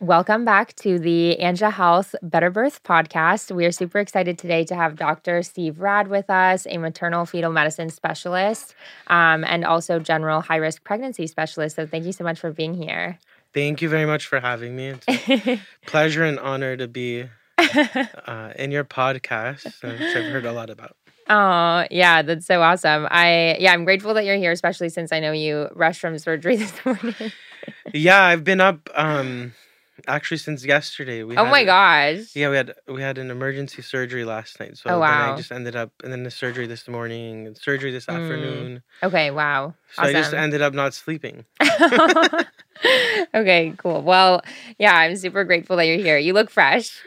Welcome back to the Anja Health Better Birth podcast. We are super excited today to have Dr. Steve Rad with us, a maternal fetal medicine specialist um, and also general high risk pregnancy specialist. So, thank you so much for being here. Thank you very much for having me. It's a pleasure and honor to be uh, in your podcast, which I've heard a lot about. Oh, yeah, that's so awesome. I yeah, I'm grateful that you're here, especially since I know you rushed from surgery this morning. yeah, I've been up um actually since yesterday. We oh had, my gosh. Yeah, we had we had an emergency surgery last night. So oh, wow. then I just ended up and then the surgery this morning and surgery this mm. afternoon. Okay, wow. So awesome. I just ended up not sleeping. okay, cool. Well, yeah, I'm super grateful that you're here. You look fresh.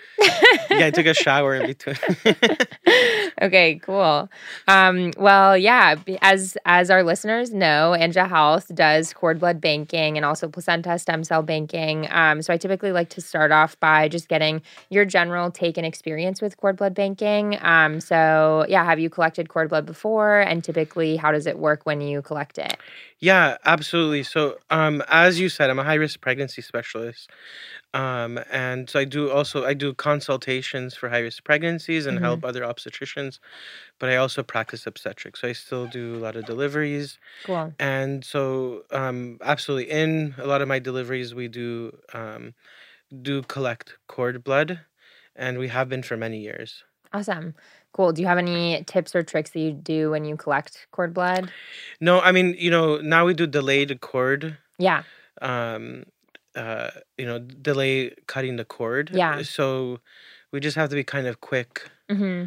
yeah, I took a shower in between. okay, cool. Um, well, yeah, as as our listeners know, Anja Health does cord blood banking and also placenta stem cell banking. Um, so I typically like to start off by just getting your general take and experience with cord blood banking. Um, so yeah, have you collected cord blood before? And typically, how does it work when you collect it? Yeah, absolutely. So, um, as you said, I'm a high risk pregnancy specialist. Um, and so I do also I do consultations for high risk pregnancies and mm-hmm. help other obstetricians, but I also practice obstetrics. So I still do a lot of deliveries. Cool. And so um, absolutely in a lot of my deliveries we do um, do collect cord blood, and we have been for many years. Awesome. Cool. Do you have any tips or tricks that you do when you collect cord blood? No, I mean, you know, now we do delayed cord. Yeah. Um, uh, you know, delay cutting the cord. Yeah. So we just have to be kind of quick. Mm-hmm.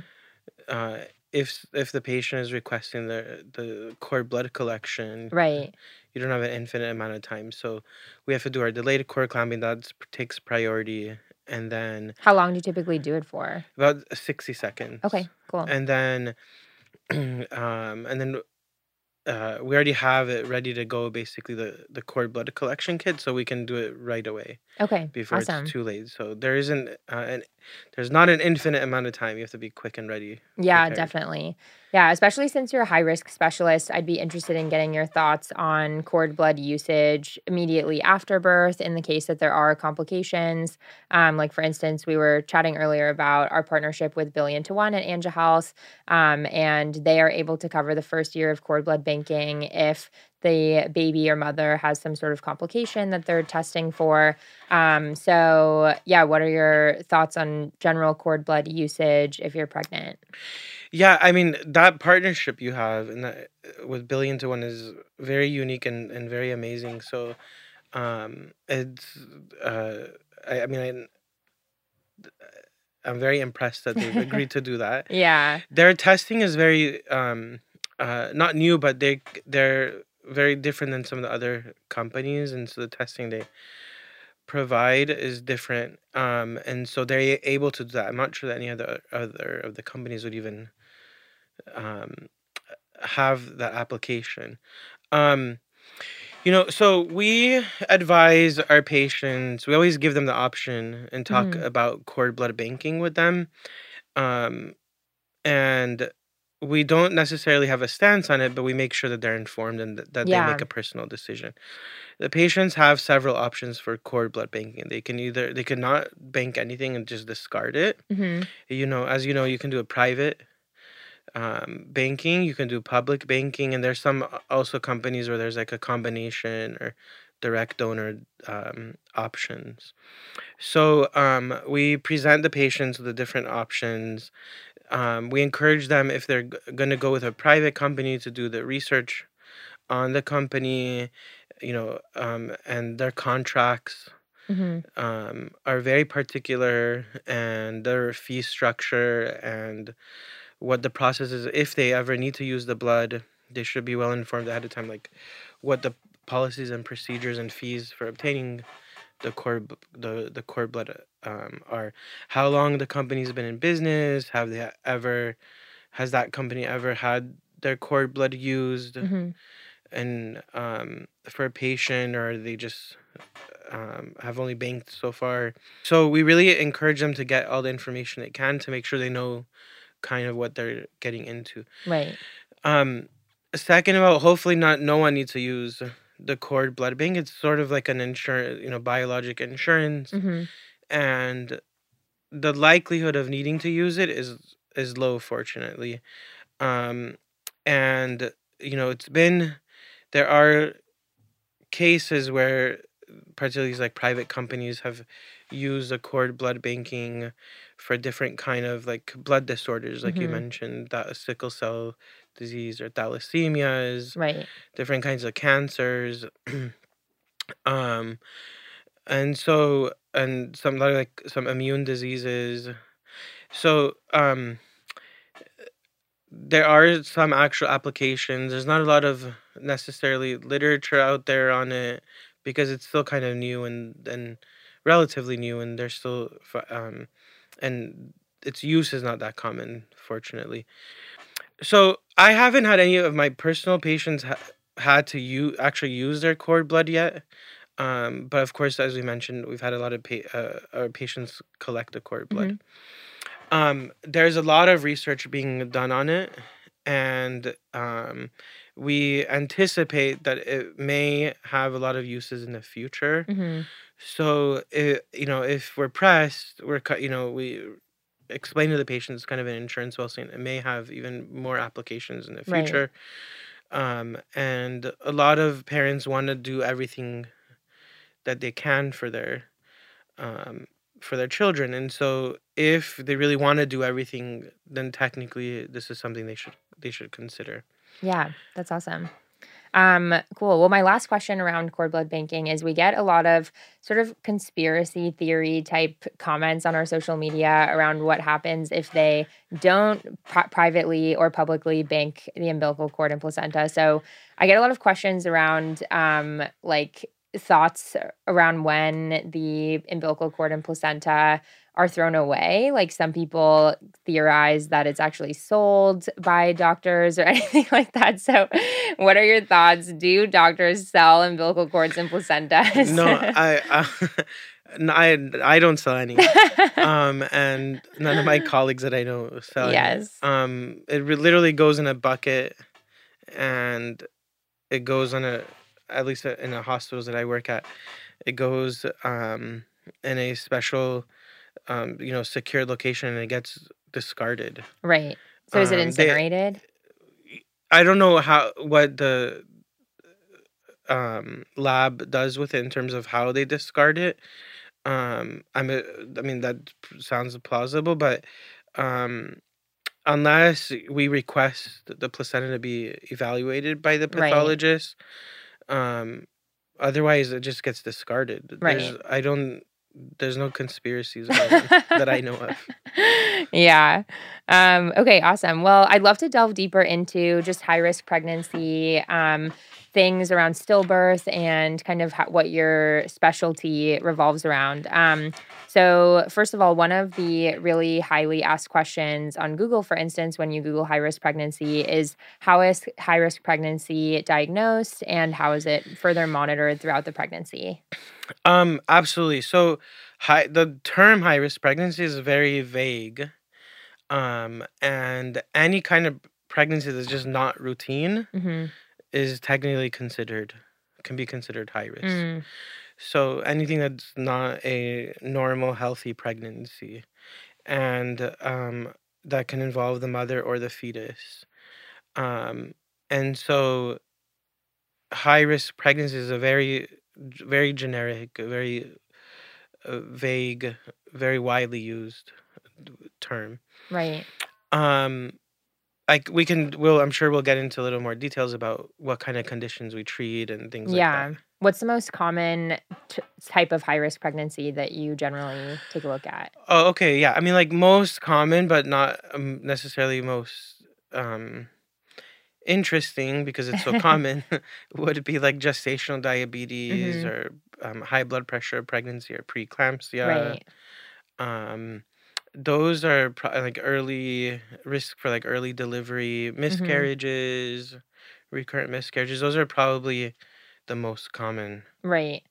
Uh, if if the patient is requesting the the cord blood collection, right? You don't have an infinite amount of time, so we have to do our delayed cord clamping. That takes priority, and then how long do you typically do it for? About sixty seconds. Okay, cool. And then, um, and then uh, we already have it ready to go. Basically, the the cord blood collection kit, so we can do it right away. Okay, before awesome. it's too late. So there isn't uh, an there's not an infinite amount of time. You have to be quick and ready. Yeah, prepared. definitely. Yeah, especially since you're a high risk specialist, I'd be interested in getting your thoughts on cord blood usage immediately after birth in the case that there are complications. Um, like, for instance, we were chatting earlier about our partnership with Billion to One at Anja Health, um, and they are able to cover the first year of cord blood banking if the baby or mother has some sort of complication that they're testing for. Um, so, yeah, what are your thoughts on general cord blood usage if you're pregnant? Yeah, I mean that partnership you have and that with Billion to One is very unique and, and very amazing. So, um, it's uh, I, I mean I, I'm very impressed that they've agreed to do that. Yeah, their testing is very um, uh, not new, but they they're very different than some of the other companies, and so the testing they provide is different. Um, and so they're able to do that. I'm not sure that any other other of the companies would even um, have that application. Um, you know, so we advise our patients, we always give them the option and talk mm. about cord blood banking with them. Um, and we don't necessarily have a stance on it, but we make sure that they're informed and that, that yeah. they make a personal decision. The patients have several options for cord blood banking. They can either they could not bank anything and just discard it. Mm-hmm. You know, as you know, you can do a private um, banking. You can do public banking, and there's some uh, also companies where there's like a combination or direct donor um, options. So um, we present the patients with the different options. Um, we encourage them if they're g- going to go with a private company to do the research on the company, you know, um, and their contracts. Mm-hmm. Um, are very particular and their fee structure and what the process is if they ever need to use the blood they should be well informed ahead of time like what the policies and procedures and fees for obtaining the cord the the cord blood um, are how long the company's been in business have they ever has that company ever had their cord blood used mm-hmm. and um, for a patient or they just um, have only banked so far so we really encourage them to get all the information they can to make sure they know kind of what they're getting into. Right. Um, second about hopefully not no one needs to use the cord blood bank. It's sort of like an insurance, you know, biologic insurance, Mhm. And the likelihood of needing to use it is is low, fortunately. Um, and you know, it's been there are cases where particularly like private companies have used cord blood banking for different kind of like blood disorders like you Mhm. mentioned that sickle cell disease or thalassemias Right. different kinds of cancers um and so and some like some immune diseases. So um there are some actual applications. There's not a lot of necessarily literature out there on it because it's still kind of new and and relatively new and there's still um and its use is not that common fortunately. So i haven't had any of my personal patients ha- had to use actually use their cord blood yet um but of course as we mentioned we've had a lot of pa- uh, our patients collect the cord blood Mhm. um, there's a lot of research being done on it, and um, we anticipate that it may have a lot of uses in the future. Mhm. So, it, you know, if we're pressed, we're cut. You know, we explain to the patients kind of an insurance policy, and it may have even more applications in the Right. future. Um, and a lot of parents want to do everything that they can for their um, for their children. And so if they really want to do everything, then technically this is something they should they should consider. Yeah, that's awesome. Um, cool. Well, my last question around cord blood banking is we get a lot of sort of conspiracy theory type comments on our social media around what happens if they don't pri- privately or publicly bank the umbilical cord and placenta. So I get a lot of questions around um, like thoughts around when the umbilical cord and placenta are thrown away. Like some people theorize that it's actually sold by doctors or anything like that. So, what are your thoughts? Do doctors sell umbilical cords and placentas? No, I uh, no, I I don't sell any. Um, and none of my colleagues that I know sell any. yes. Um, it re- literally goes in a bucket, and it goes on a at least in the hospitals that I work at, it goes um in a special um you know secured location and it gets discarded. Right. So is it Um, they- incinerated? I don't know how what the um lab does with it in terms of how they discard it. Um I'm a, I mean that sounds plausible, but um unless we request the placenta to be evaluated by the pathologist, um otherwise it just gets discarded. There's Right. I don't there's no conspiracies that I know of. yeah. Um, okay, awesome. Well, I'd love to delve deeper into just high risk pregnancy, um, things around stillbirth, and kind of how, what your specialty revolves around. Um, so, first of all, one of the really highly asked questions on Google, for instance, when you Google high risk pregnancy, is how is high risk pregnancy diagnosed and how is it further monitored throughout the pregnancy? Um, absolutely. So, high the term high risk pregnancy is very vague. Um, and any kind of pregnancy that's just not routine hmm is technically considered can be considered high risk. Mm, So anything that's not a normal healthy pregnancy and um that can involve the mother or the fetus. Um and so high risk pregnancy is a very very generic, very uh, vague, very widely used term. right. Um, like we can, we'll, I'm sure we'll get into a little more details about what kind of conditions we treat and things Yeah. like that. What's the most common t- type of high risk pregnancy that you generally take a look at? Oh, okay, yeah. I mean, like most common, but not um, necessarily most um interesting because it's so common. would be like gestational diabetes Mhm. or um, high blood pressure pregnancy or preeclampsia. Right. um those are pro- like early risk for like early delivery miscarriages recurrent miscarriages those are probably the most common Right.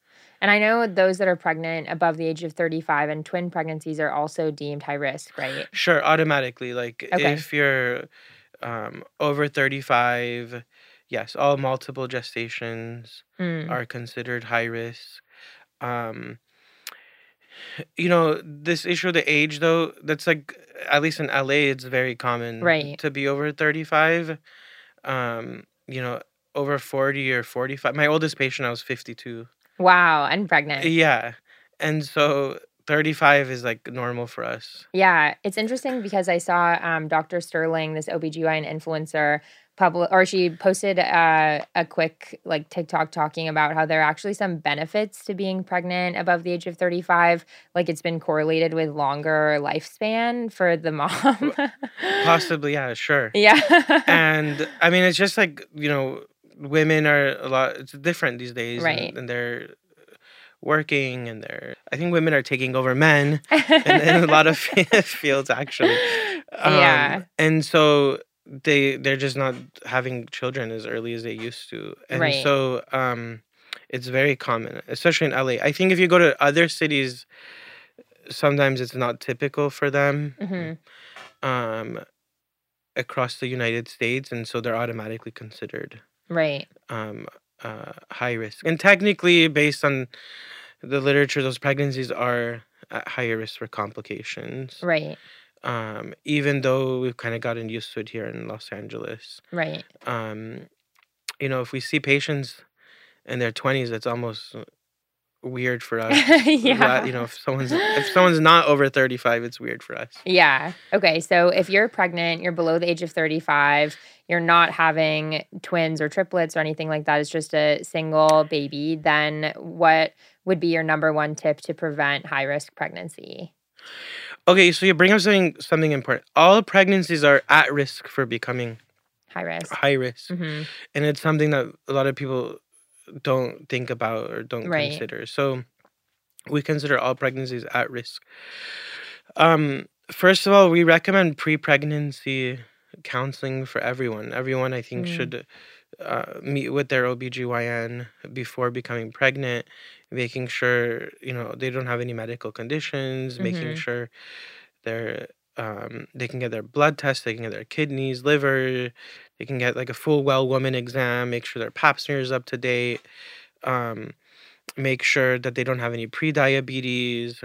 And I know those that are pregnant above the age of 35 and twin pregnancies are also deemed high risk, right? sure automatically like Okay. if you're um over 35 yes, all multiple gestations Mm. are considered high risk. Um, you know, this issue of the age though, that's like at least in LA it's very common Right. to be over 35. Um, you know, over 40 or 45. My oldest patient I was 52. Wow, and pregnant. Yeah. And so 35 is like normal for us. Yeah, it's interesting because I saw um, Dr. Sterling, this OBGYN influencer, public or she posted uh, a quick like TikTok talking about how there are actually some benefits to being pregnant above the age of 35. Like it's been correlated with longer lifespan for the mom. Possibly, yeah, sure. yeah. And I mean, it's just like, you know, women are a lot, it's different these days. and- Right. And, they're working and they're, I think women are taking over men in, in a lot of fields actually. Um, Yeah. And so they, they're just not having children as early as they used to. And Right. so, um, it's very common, especially in LA. I think if you go to other cities, sometimes it's not typical for them hmm um, across the United States, and so they're automatically considered Right. um, uh, high risk. And technically, based on the literature, those pregnancies are at higher risk for complications. Right. Um, even though we've kind of gotten used to it here in Los Angeles. Right. Um, you know, if we see patients in their twenties, it's almost weird for us. yeah. You know, if someone's if someone's not over thirty five, it's weird for us. Yeah. Okay. So if you're pregnant, you're below the age of 35, you're not having twins or triplets or anything like that, it's just a single baby, then what would be your number one tip to prevent high risk pregnancy? Okay, so you bring up something something important. All pregnancies are at risk for becoming High risk. high risk, hmm and it's something that a lot of people don't think about or don't Right. consider. So we consider all pregnancies at risk. Um, first of all, we recommend pre-pregnancy counseling for everyone. Everyone, I think, Mm. should uh, meet with their OBGYN before becoming pregnant, making sure, you know, they don't have any medical conditions, making Mhm. sure they're um, they can get their blood tests, they can get their kidneys, liver, they can get like a full well woman exam, make sure their pap smear is up to date, um, make sure that they don't have any pre-diabetes,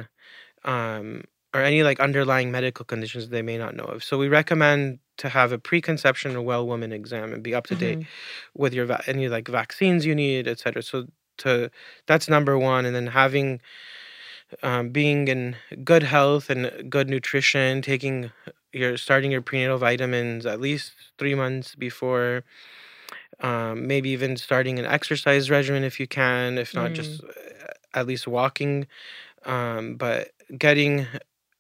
um, or any like underlying medical conditions they may not know of. So we recommend to have a preconception or well woman exam and be up to date Mhm. with your va- any like vaccines you need, etc. So to that's number one, and then having um, being in good health and good nutrition, taking your starting your prenatal vitamins at least three months before. Um, maybe even starting an exercise regimen if you can, if not just uh, at least walking. Um, but getting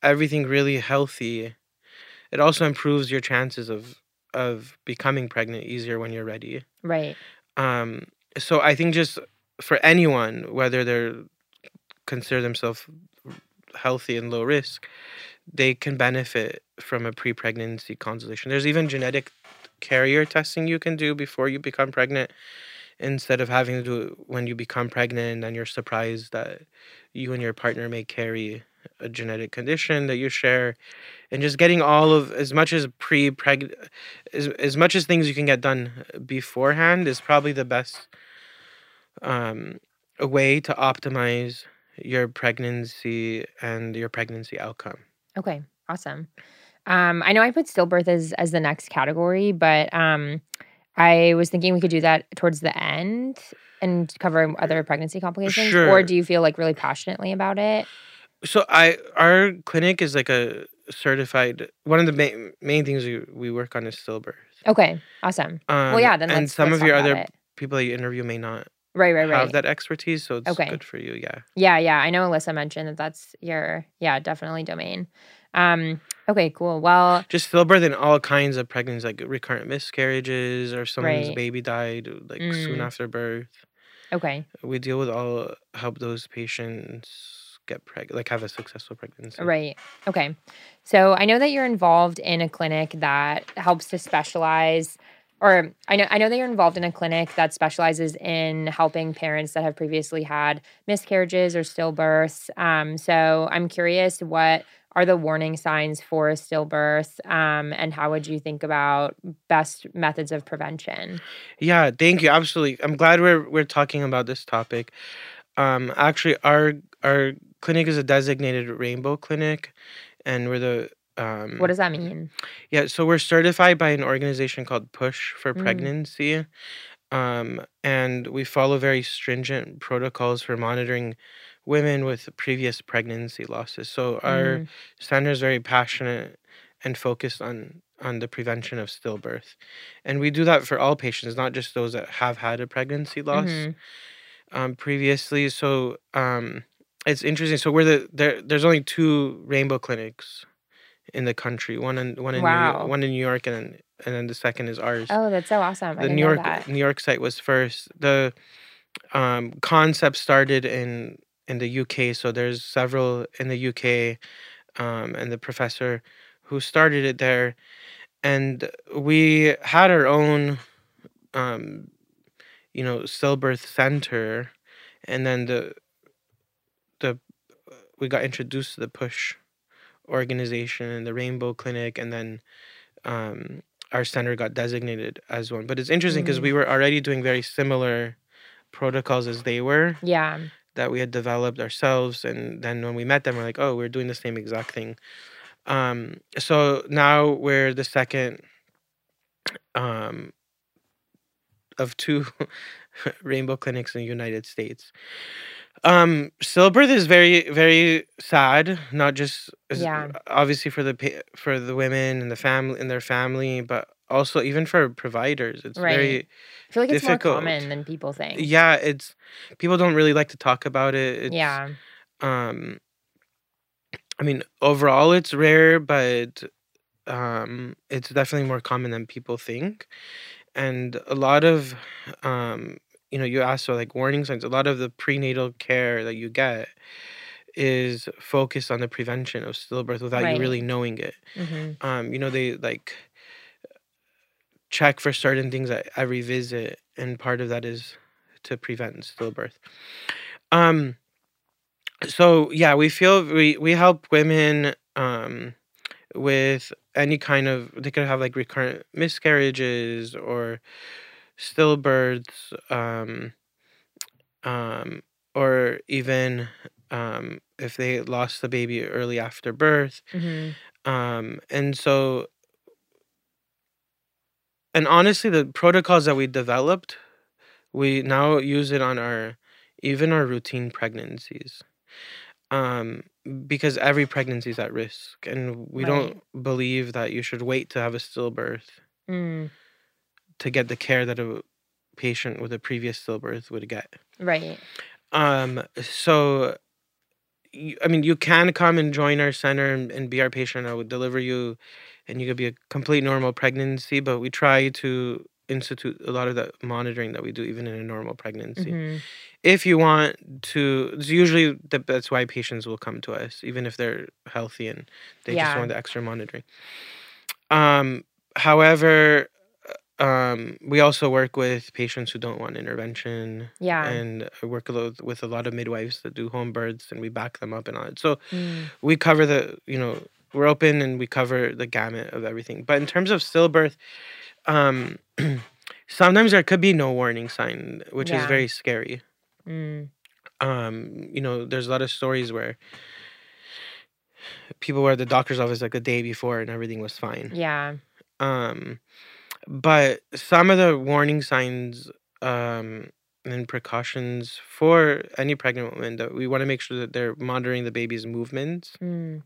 everything really healthy, it also improves your chances of of becoming pregnant easier when you're ready. Right. Um, so I think just for anyone, whether they're consider themselves healthy and low risk, they can benefit from a pre-pregnancy consultation. There's even genetic carrier testing you can do before you become pregnant instead of having to do it when you become pregnant and then you're surprised that you and your partner may carry a genetic condition that you share and just getting all of as much as pre-preg as, as much as things you can get done beforehand is probably the best um, a way to optimize your pregnancy and your pregnancy outcome. Okay. Awesome. Um, I know I put stillbirth as as the next category, but um, I was thinking we could do that towards the end and cover other pregnancy complications. Sure. Or do you feel like really passionately about it? So I our clinic is like a certified one of the main main things we, we work on is stillbirth. Okay. Awesome. Um, well, yeah. Then and some of your other it. people that you interview may not right, right, right. have that expertise, so it's Okay. good for you. Yeah. Yeah, yeah. I know Alyssa mentioned that that's your yeah, definitely domain. Um, okay, cool. Well, Just stillbirth and all kinds of pregnancies, like recurrent miscarriages, or someone's Right. baby died like soon Mm. after birth. okay. We deal with all help those patients get pregnant, like have a successful pregnancy. Right. Okay. So I know that you're involved in a clinic that helps to specialize or I know I know that you're involved in a clinic that specializes in helping parents that have previously had miscarriages or stillbirths. Um, so I'm curious, what are the warning signs for stillbirth, um, and how would you think about best methods of prevention? Yeah, thank you. Absolutely. I'm glad we're we're talking about this topic. Um, actually, our our clinic is a designated rainbow clinic, and we're the What um, does that mean? yeah. So we're certified by an organization called Push for Mm, Pregnancy, um, and we follow very stringent protocols for monitoring women with previous pregnancy losses. So our mm, center is very passionate and focused on on the prevention of stillbirth, and we do that for all patients, not just those that have had a pregnancy loss mhm. um, previously. So um, it's interesting. So we're the there. There's only two rainbow clinics in the country. One in one in New York, one in New York, and then and then the second is ours. Oh, that's so awesome. I The New York. New York site was first. The um, concept started in in the UK. So there's several in the UK, um, and the professor who started it there. And we had our own, um, you know, stillbirth center, and then the the we got introduced to the Push organization and the Rainbow Clinic, and then um, our center got designated as one. But it's interesting because Mm, we were already doing very similar protocols as they were yeah. that we had developed ourselves, and then when we met them, we're like, oh, we're doing the same exact thing. Um, so now we're the second um, of two rainbow clinics in the United States. Um, stillbirth is very, very sad. Not just Yeah. obviously for the for the women and the family and their family, but also even for providers. It's Right. very I feel like it's more difficult. common than people think. Yeah, it's people don't really like to talk about it. It's Yeah. um, I mean, overall it's rare, but um, it's definitely more common than people think. And a lot of um, you know, you asked for like warning signs. A lot of the prenatal care that you get is focused on the prevention of stillbirth without you really knowing it. Mhm. Um, you know, they like check for certain things at every visit, and part of that is to prevent stillbirth. Um, so yeah, we feel we we help women um with any kind of they could have like recurrent miscarriages or stillbirths um um or even um if they lost the baby early after birth Mhm. um and so and honestly the protocols that we developed we now use it on our even our routine pregnancies um because every pregnancy is at risk and we Right. don't believe that you should wait to have a stillbirth Mm. To get the care that a patient with a previous stillbirth would get Right. um so you, I mean, you can come and join our center and, and be our patient. I would deliver you, and you could be a complete normal pregnancy. But we try to institute a lot of the monitoring that we do even in a normal pregnancy. Mhm. If you want to, it's usually that that's why patients will come to us, even if they're healthy and they just want the extra monitoring. Um, however, um, we also work with patients who don't want intervention, Yeah. and I work with a lot of midwives that do home births, and we back them up and all that. So Mm. we cover the, you know, we're open and we cover the gamut of everything. But in terms of stillbirth, um, sometimes there could be no warning sign, which is very scary. Mm. Um, you know, there's a lot of stories where people were at the doctor's office like a day before and everything was fine. Yeah. Um, but some of the warning signs um, and precautions for any pregnant woman that we want to make sure that they're monitoring the baby's movements. Mm.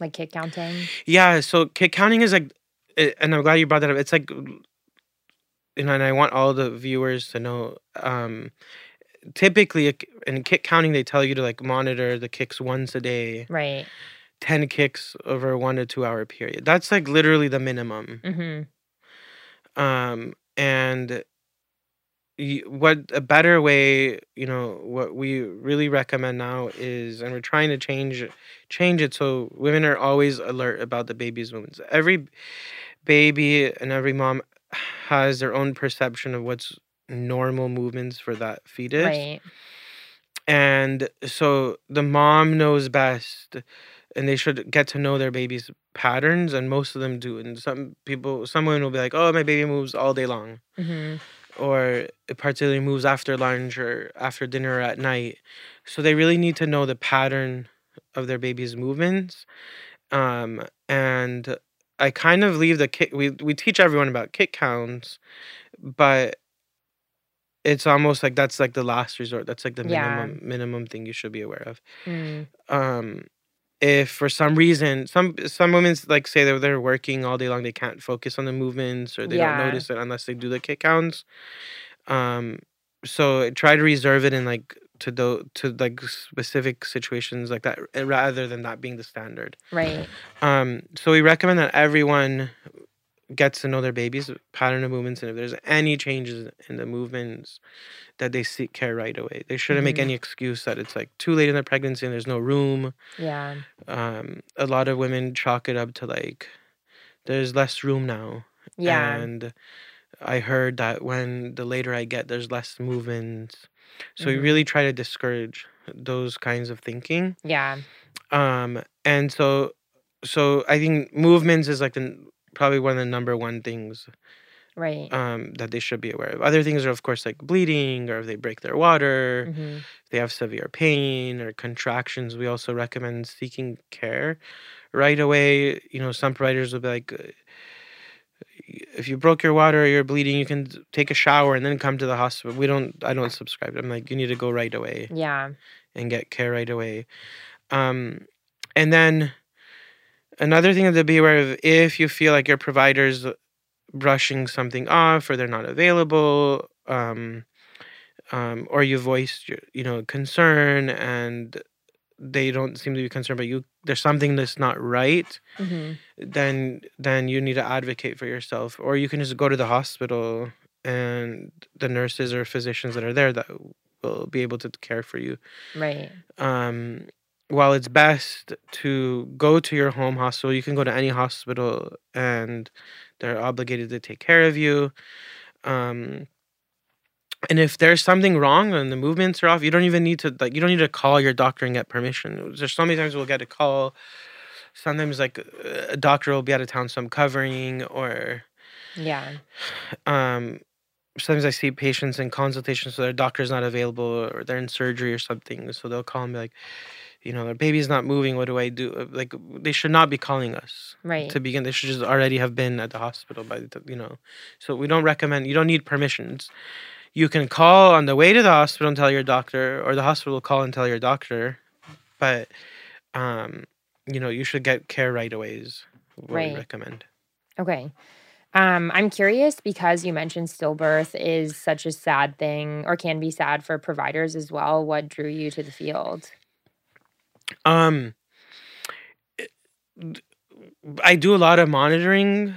Like kick counting? Yeah, so kick counting is like, eh, and I'm glad you brought that up. It's like, you know, and I want all the viewers to know. Um, typically, in kick counting, they tell you to like monitor the kicks once a day, Right. 10 kicks over a one to two hour period. That's like literally the minimum. Mhm. Um and what a better way you know what we really recommend now is and we're trying to change change it so women are always alert about the baby's movements every baby and every mom has their own perception of what's normal movements for that fetus. Right. And so the mom knows best and they should get to know their baby's patterns and most of them do. And some people some women will be like, "Oh, my baby moves all day long." hmm Or it particularly moves after lunch or after dinner or at night. So they really need to know the pattern of their baby's movements. Um and I kind of leave the kick we we teach everyone about kick counts, but it's almost like that's like the last resort. That's like the Yeah. minimum minimum thing you should be aware of. Mm. Um, if for some reason some some women's like say that they're working all day long, they can't focus on the movements or they don't notice it unless they do the kick counts. Um, so try to reserve it in like to the to like specific situations like that uh, rather than that being the standard. Right. Um, so we recommend that everyone gets to know their baby's pattern of movements and if there's any changes in the movements that they seek care right away. They shouldn't make hmm any excuse that it's like too late in the pregnancy and there's no room. Yeah. Um, a lot of women chalk it up to like there's less room now. Yeah. And I heard that when the later I get, there's less movement. So we hmm really try to discourage those kinds of thinking. Yeah. Um, and so so I think movements is like the probably one of the number one things Right. um that they should be aware of. Other things are of course like bleeding or if they break their water, hmm if they have severe pain or contractions. We also recommend seeking care right away. You know, some providers will be like uh, if you broke your water or you're bleeding, you can take a shower and then come to the hospital. We don't I don't subscribe. I'm like you need to go right away Yeah. and get care right away. Um and then Another thing to be aware of if you feel like your provider's brushing something off or they're not available, um, um, or you voiced your, you know, concern and they don't seem to be concerned, but you there's something that's not right, hmm then then you need to advocate for yourself, or you can just go to the hospital and the nurses or physicians that are there that will be able to care for you. Right. um, while it's best to go to your home hospital, you can go to any hospital and they're obligated to take care of you. Um, and if there's something wrong and the movements are off, you don't even need to like you don't need to call your doctor and get permission. There's so many times we'll get a call. Sometimes like a doctor will be out of town, so I'm covering, or Yeah. um, sometimes I see patients in consultation, so their doctor's not available or they're in surgery or something. So they'll call and be like, you know, their baby's not moving. What do I do? Uh, Like they should not be calling us Right. to begin. They should just already have been at the hospital by the, you know. So we don't recommend. You don't need permissions. You can call on the way to the hospital and tell your doctor, or the hospital will call and tell your doctor. But, um, you know, you should get care right away. Is what we Right. recommend. Okay. Um, I'm curious because you mentioned stillbirth is such a sad thing or can be sad for providers as well. What drew you to the field? Um, I do a lot of monitoring.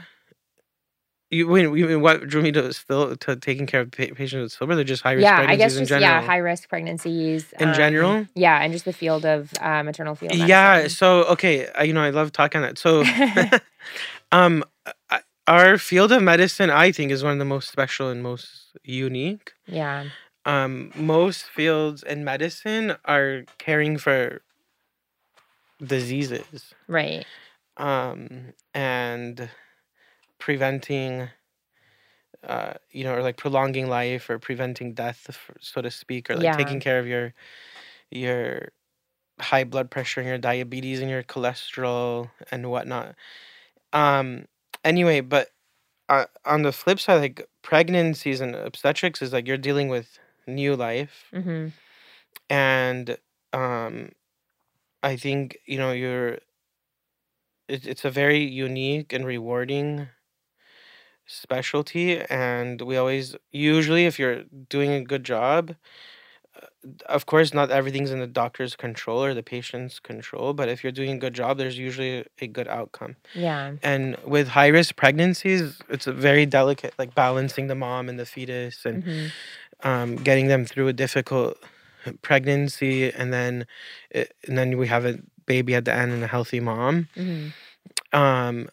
You mean what drew me to still to taking care of pa- patients with stillbirth or just high risk Yeah, I pregnancies guess in just yeah, high risk pregnancies. in Um, general, yeah, and just the field of uh, maternal fetal yeah. So okay, you know I love talking that. So, um, our field of medicine, I think, is one of the most special and most unique. yeah, Um, most fields in medicine are caring for diseases. right. um, and preventing, uh, you know, or like prolonging life or preventing death, so to speak, or like Yeah, taking care of your your high blood pressure and your diabetes and your cholesterol and whatnot. Um, anyway, but uh, on the flip side, like pregnancies and obstetrics is like you're dealing with new life, hmm and um, I think you know you're it, it's a very unique and rewarding specialty and we always usually if you're doing a good job uh, of course not everything's in the doctor's control or the patient's control but if you're doing a good job there's usually a good outcome. Yeah, and with high risk pregnancies it's a very delicate like balancing the mom and the fetus and hmm um, getting them through a difficult pregnancy and then and then we have a baby at the end and a healthy mom hmm um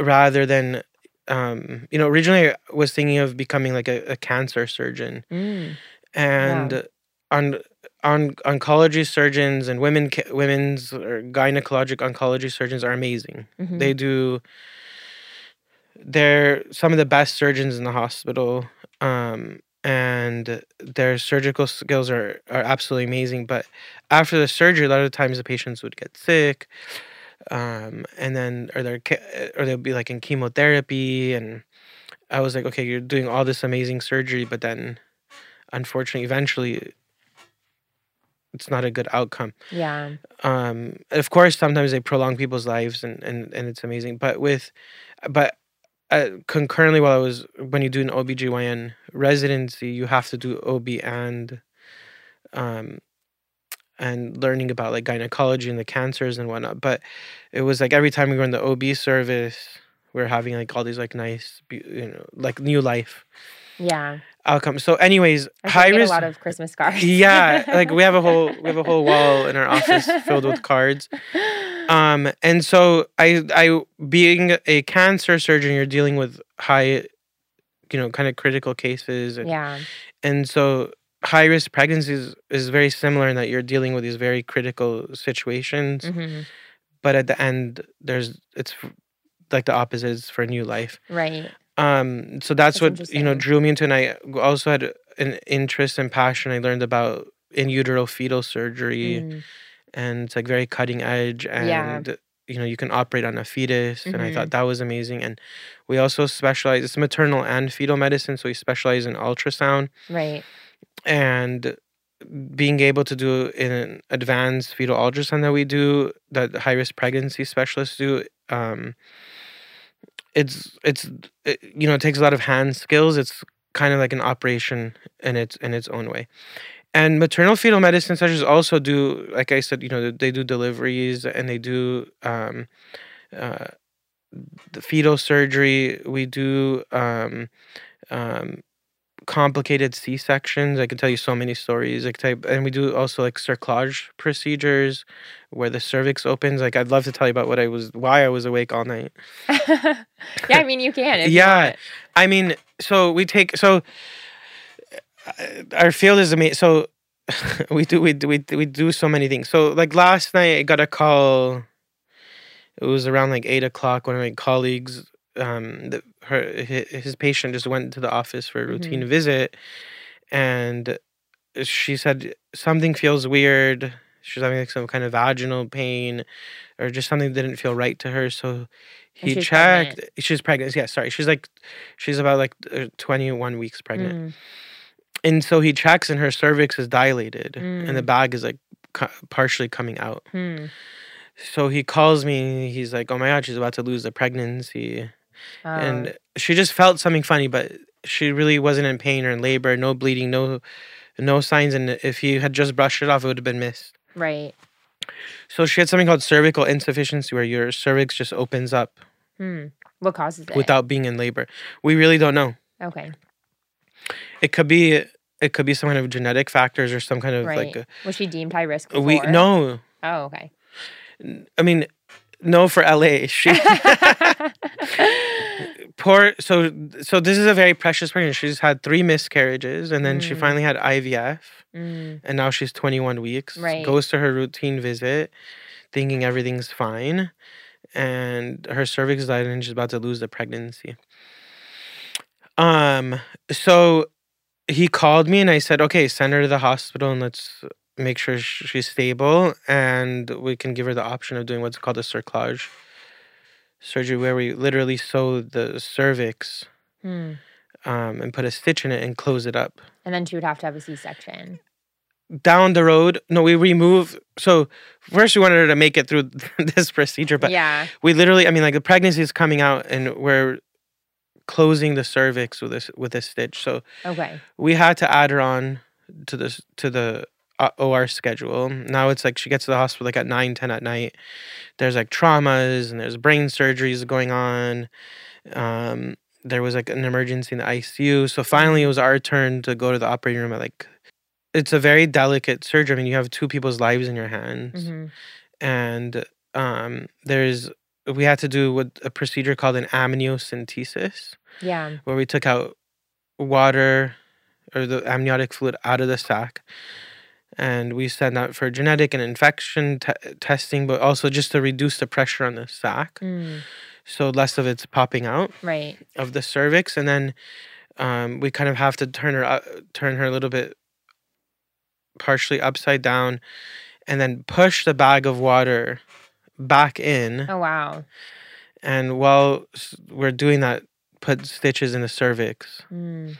rather than um, you know, originally I was thinking of becoming like a, a cancer surgeon, Mm. and Wow. on on oncology surgeons and women women's or gynecologic oncology surgeons are amazing. Mhm. They do. They're some of the best surgeons in the hospital, um, and their surgical skills are are absolutely amazing. But after the surgery, a lot of times the patients would get sick, um, and then or they're or they'll be like in chemotherapy, and I was like, okay, you're doing all this amazing surgery, but then unfortunately, eventually, it's not a good outcome Yeah. um of course sometimes they prolong people's lives and and, and it's amazing but with but uh, concurrently while i was when you do an obgyn residency you have to do ob and um and learning about like gynecology and the cancers and whatnot but it was like every time we were in the ob service we are having like all these like nice you know like new life Yeah. Outcomes so anyways high think we get risk a lot of Christmas cards. yeah like we have a whole we have a whole wall in our office filled with cards um and so i i being a cancer surgeon you're dealing with high you know kind of critical cases and, yeah. and so high risk pregnancies is very similar in that you're dealing with these very critical situations hmm but at the end there's it's like the opposite is for new life Right. Um so that's, That's what you know drew me into and i also had an interest and passion i learned about in utero fetal surgery Mm. and it's like very cutting edge Yeah. and you know you can operate on a fetus and i thought that was amazing and we also specialize it's maternal and fetal medicine so we specialize in ultrasound Right. and being able to do an advanced fetal ultrasound that we do that high risk pregnancy specialists do um it's it's it, you know it takes a lot of hand skills. It's kind of like an operation in its in its own way. And maternal fetal medicine centers also do like i said you know they do deliveries and they do um uh the fetal surgery. We do um um complicated c-sections i can tell you so many stories like type and we do also like cerclage procedures where the cervix opens like i'd love to tell you about what i was why i was awake all night yeah, I mean you can. Yeah. You. I mean, so we take so uh, our field is amazing. So we do we do we, do- we do so many things. So like last night, I got a call. It was around like eight o'clock. One of my colleagues, um, the, her his patient just went to the office for a routine visit, and she said something feels weird. She's having like some kind of vaginal pain, or just something didn't feel right to her. So he she's checked. pregnant. She's pregnant. Yeah, sorry. She's like, she's about like uh, 21 weeks pregnant. Mm. And so he checks, and her cervix is dilated, and the Mm. bag is like cu- partially coming out. Hmm. So he calls me. He's like, "Oh my god, she's about to lose the pregnancy," Oh. and she just felt something funny, but she really wasn't in pain or in labor, no bleeding, no, no signs. And if he had just brushed it off, it would have been missed. right. So she had something called cervical insufficiency, where your cervix just opens up Hmm. What causes it? without being in labor. We really don't know. Okay. It could be it could be some kind of genetic factors or some kind of Right. like a, Was she deemed high risk before? we no. Oh, okay. I mean, no for LA. She poor. So so this is a very precious pregnancy. She's had three miscarriages, and then she Mm. finally had IVF, Mm. and now she's 21 weeks. Right. Goes to her routine visit, thinking everything's fine, and her cervix is dilated, and she's about to lose the pregnancy. Um. So he called me, and I said, "Okay, send her to the hospital, and let's." Make sure she's stable, and we can give her the option of doing what's called a cerclage surgery where we literally sew the cervix Hmm. um, and put a stitch in it and close it up. And then she would have to have a C-section. Down the road, no, we remove. So first, we wanted her to make it through this procedure, but yeah. we literally, I mean, like the pregnancy is coming out, and we're closing the cervix with this with a stitch. So Okay. we had to add her on to this to the OR schedule. Now it's like she gets to the hospital like at 9, 10 at night. There's like traumas and there's brain surgeries going on. Um, there was like an emergency in the ICU. So finally, it was our turn to go to the operating room at like. It's a very delicate surgery. I mean, you have two people's lives in your hands, hmm and um, there's we had to do what a procedure called an amniocentesis, Yeah. where we took out water or the amniotic fluid out of the sac. And we sent that for genetic and infection te- testing, but also just to reduce the pressure on the sac, Mm, so less of it's popping out right. of the cervix, and then um, we kind of have to turn her turn her a little bit partially upside down, and then push the bag of water back in. Oh wow. And while we're doing that, put stitches in the cervix. Mm,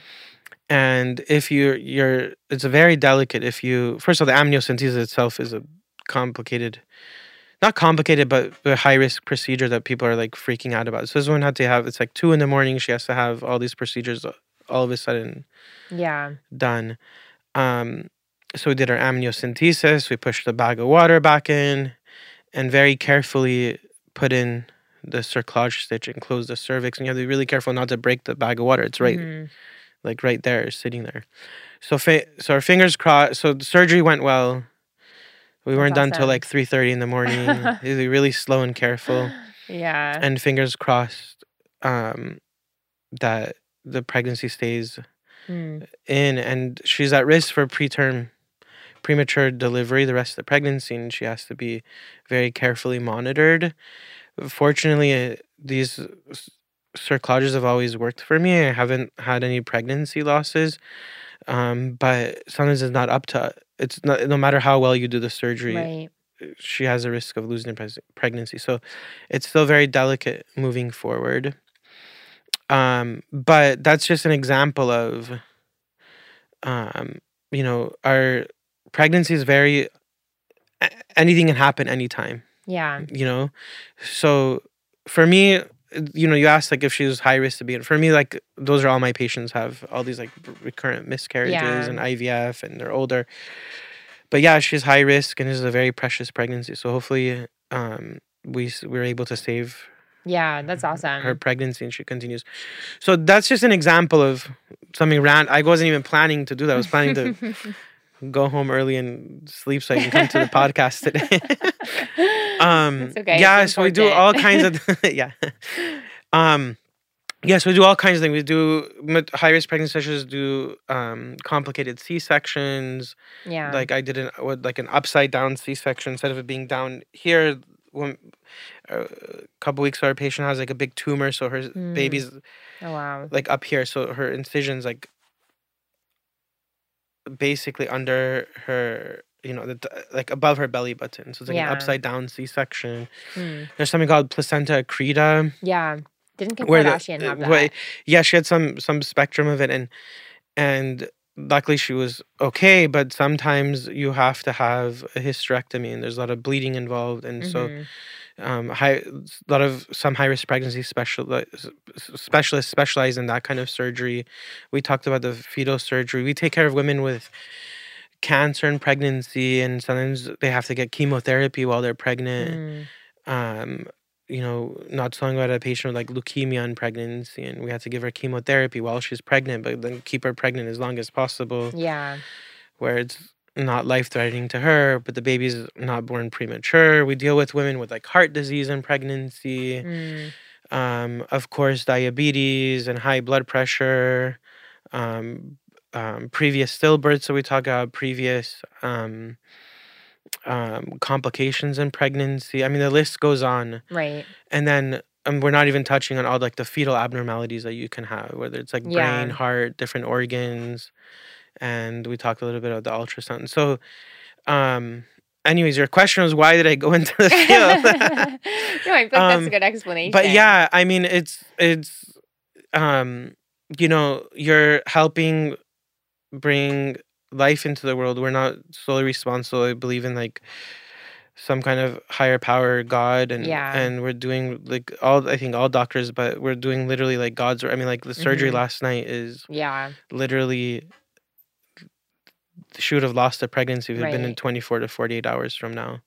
And if you're you're, it's a very delicate. If you first of all, the amniocentesis itself is a complicated. Not complicated, but a high risk procedure that people are like freaking out about. So this one had to have. It's like two in the morning. She has to have all these procedures all of a sudden yeah. done. Um, so we did our amniocentesis. We pushed the bag of water back in, and very carefully put in the cerclage stitch and close the cervix. And you have to be really careful not to break the bag of water. It's right, Mhm. Like right there, sitting there. So, fa- so our fingers crossed. So the surgery went well. We weren't done till awesome. like three thirty in the morning. really, really slow and careful, Yeah. and fingers crossed um, that the pregnancy stays Mm, in and she's at risk for preterm premature delivery the rest of the pregnancy and she has to be very carefully monitored fortunately uh, these cerclages have always worked for me i haven't had any pregnancy losses um, but sometimes it's not up to it's not no matter how well you do the surgery right. she has a risk of losing pregnancy. So it's still very delicate moving forward. Um, but that's just an example of, um, you know, our pregnancy is very, anything can happen anytime, Yeah. you know? So for me, you know, you asked like if she was high risk to be. For me, like those are all my patients have all these like recurrent miscarriages Yeah. and IVF, and they're older. But yeah, she's high risk, and this is a very precious pregnancy. So hopefully, um, we we're able to save Yeah. That's awesome. her pregnancy, and she continues. So that's just an example of something random. I wasn't even planning to do that. I was planning to go home early and sleep so I can come to the podcast today. um okay, yeah so we do all kinds of yeah um yes we do all kinds of things we do high risk pregnancy sessions do um complicated c-sections yeah. like i did an with like an upside down c-section instead of it being down here when uh, a couple weeks our patient has like a big tumor so her Mm. baby's oh wow. like up here so her incisions like basically under her you know the, like above her belly button so it's like Yeah. an upside down c-section Mm, there's something called placenta accreta yeah. Didn't Kim where the- Kardashian have uh, that? where- yeah she had some some spectrum of it and and luckily she was okay but sometimes you have to have a hysterectomy and there's a lot of bleeding involved and so Mhm. um, high, a lot of some high risk pregnancy special specialists specialize in that kind of surgery. We talked about the fetal surgery. We take care of women with cancer and pregnancy, and sometimes they have to get chemotherapy while they're pregnant. Mm, Um, you know, not so long ago, I had a patient with like leukemia in pregnancy, and we had to give her chemotherapy while she's pregnant, but then keep her pregnant as long as possible, yeah. where it's not life threatening to her, but the baby's not born premature. We deal with women with like heart disease in pregnancy, Mm, um, of course, diabetes and high blood pressure, um, um, previous stillbirths. So we talk about previous um, um, complications in pregnancy. I mean, the list goes on, right. and then. Um, we're not even touching on all like the fetal abnormalities that you can have, whether it's like Yeah. brain, heart, different organs, and we talked a little bit about the ultrasound. So, um, anyways, your question was why did I go into the field? no, I feel like that's Um, a good explanation. but yeah i mean it's it's um you know you're helping bring life into the world we're not solely responsible i believe in like some kind of higher power god and Yeah. and we're doing like all i think all doctors but we're doing literally like god's i mean like the surgery Mhm. last night is Yeah. literally she would have lost a pregnancy if it had been in 24 to 48 hours from now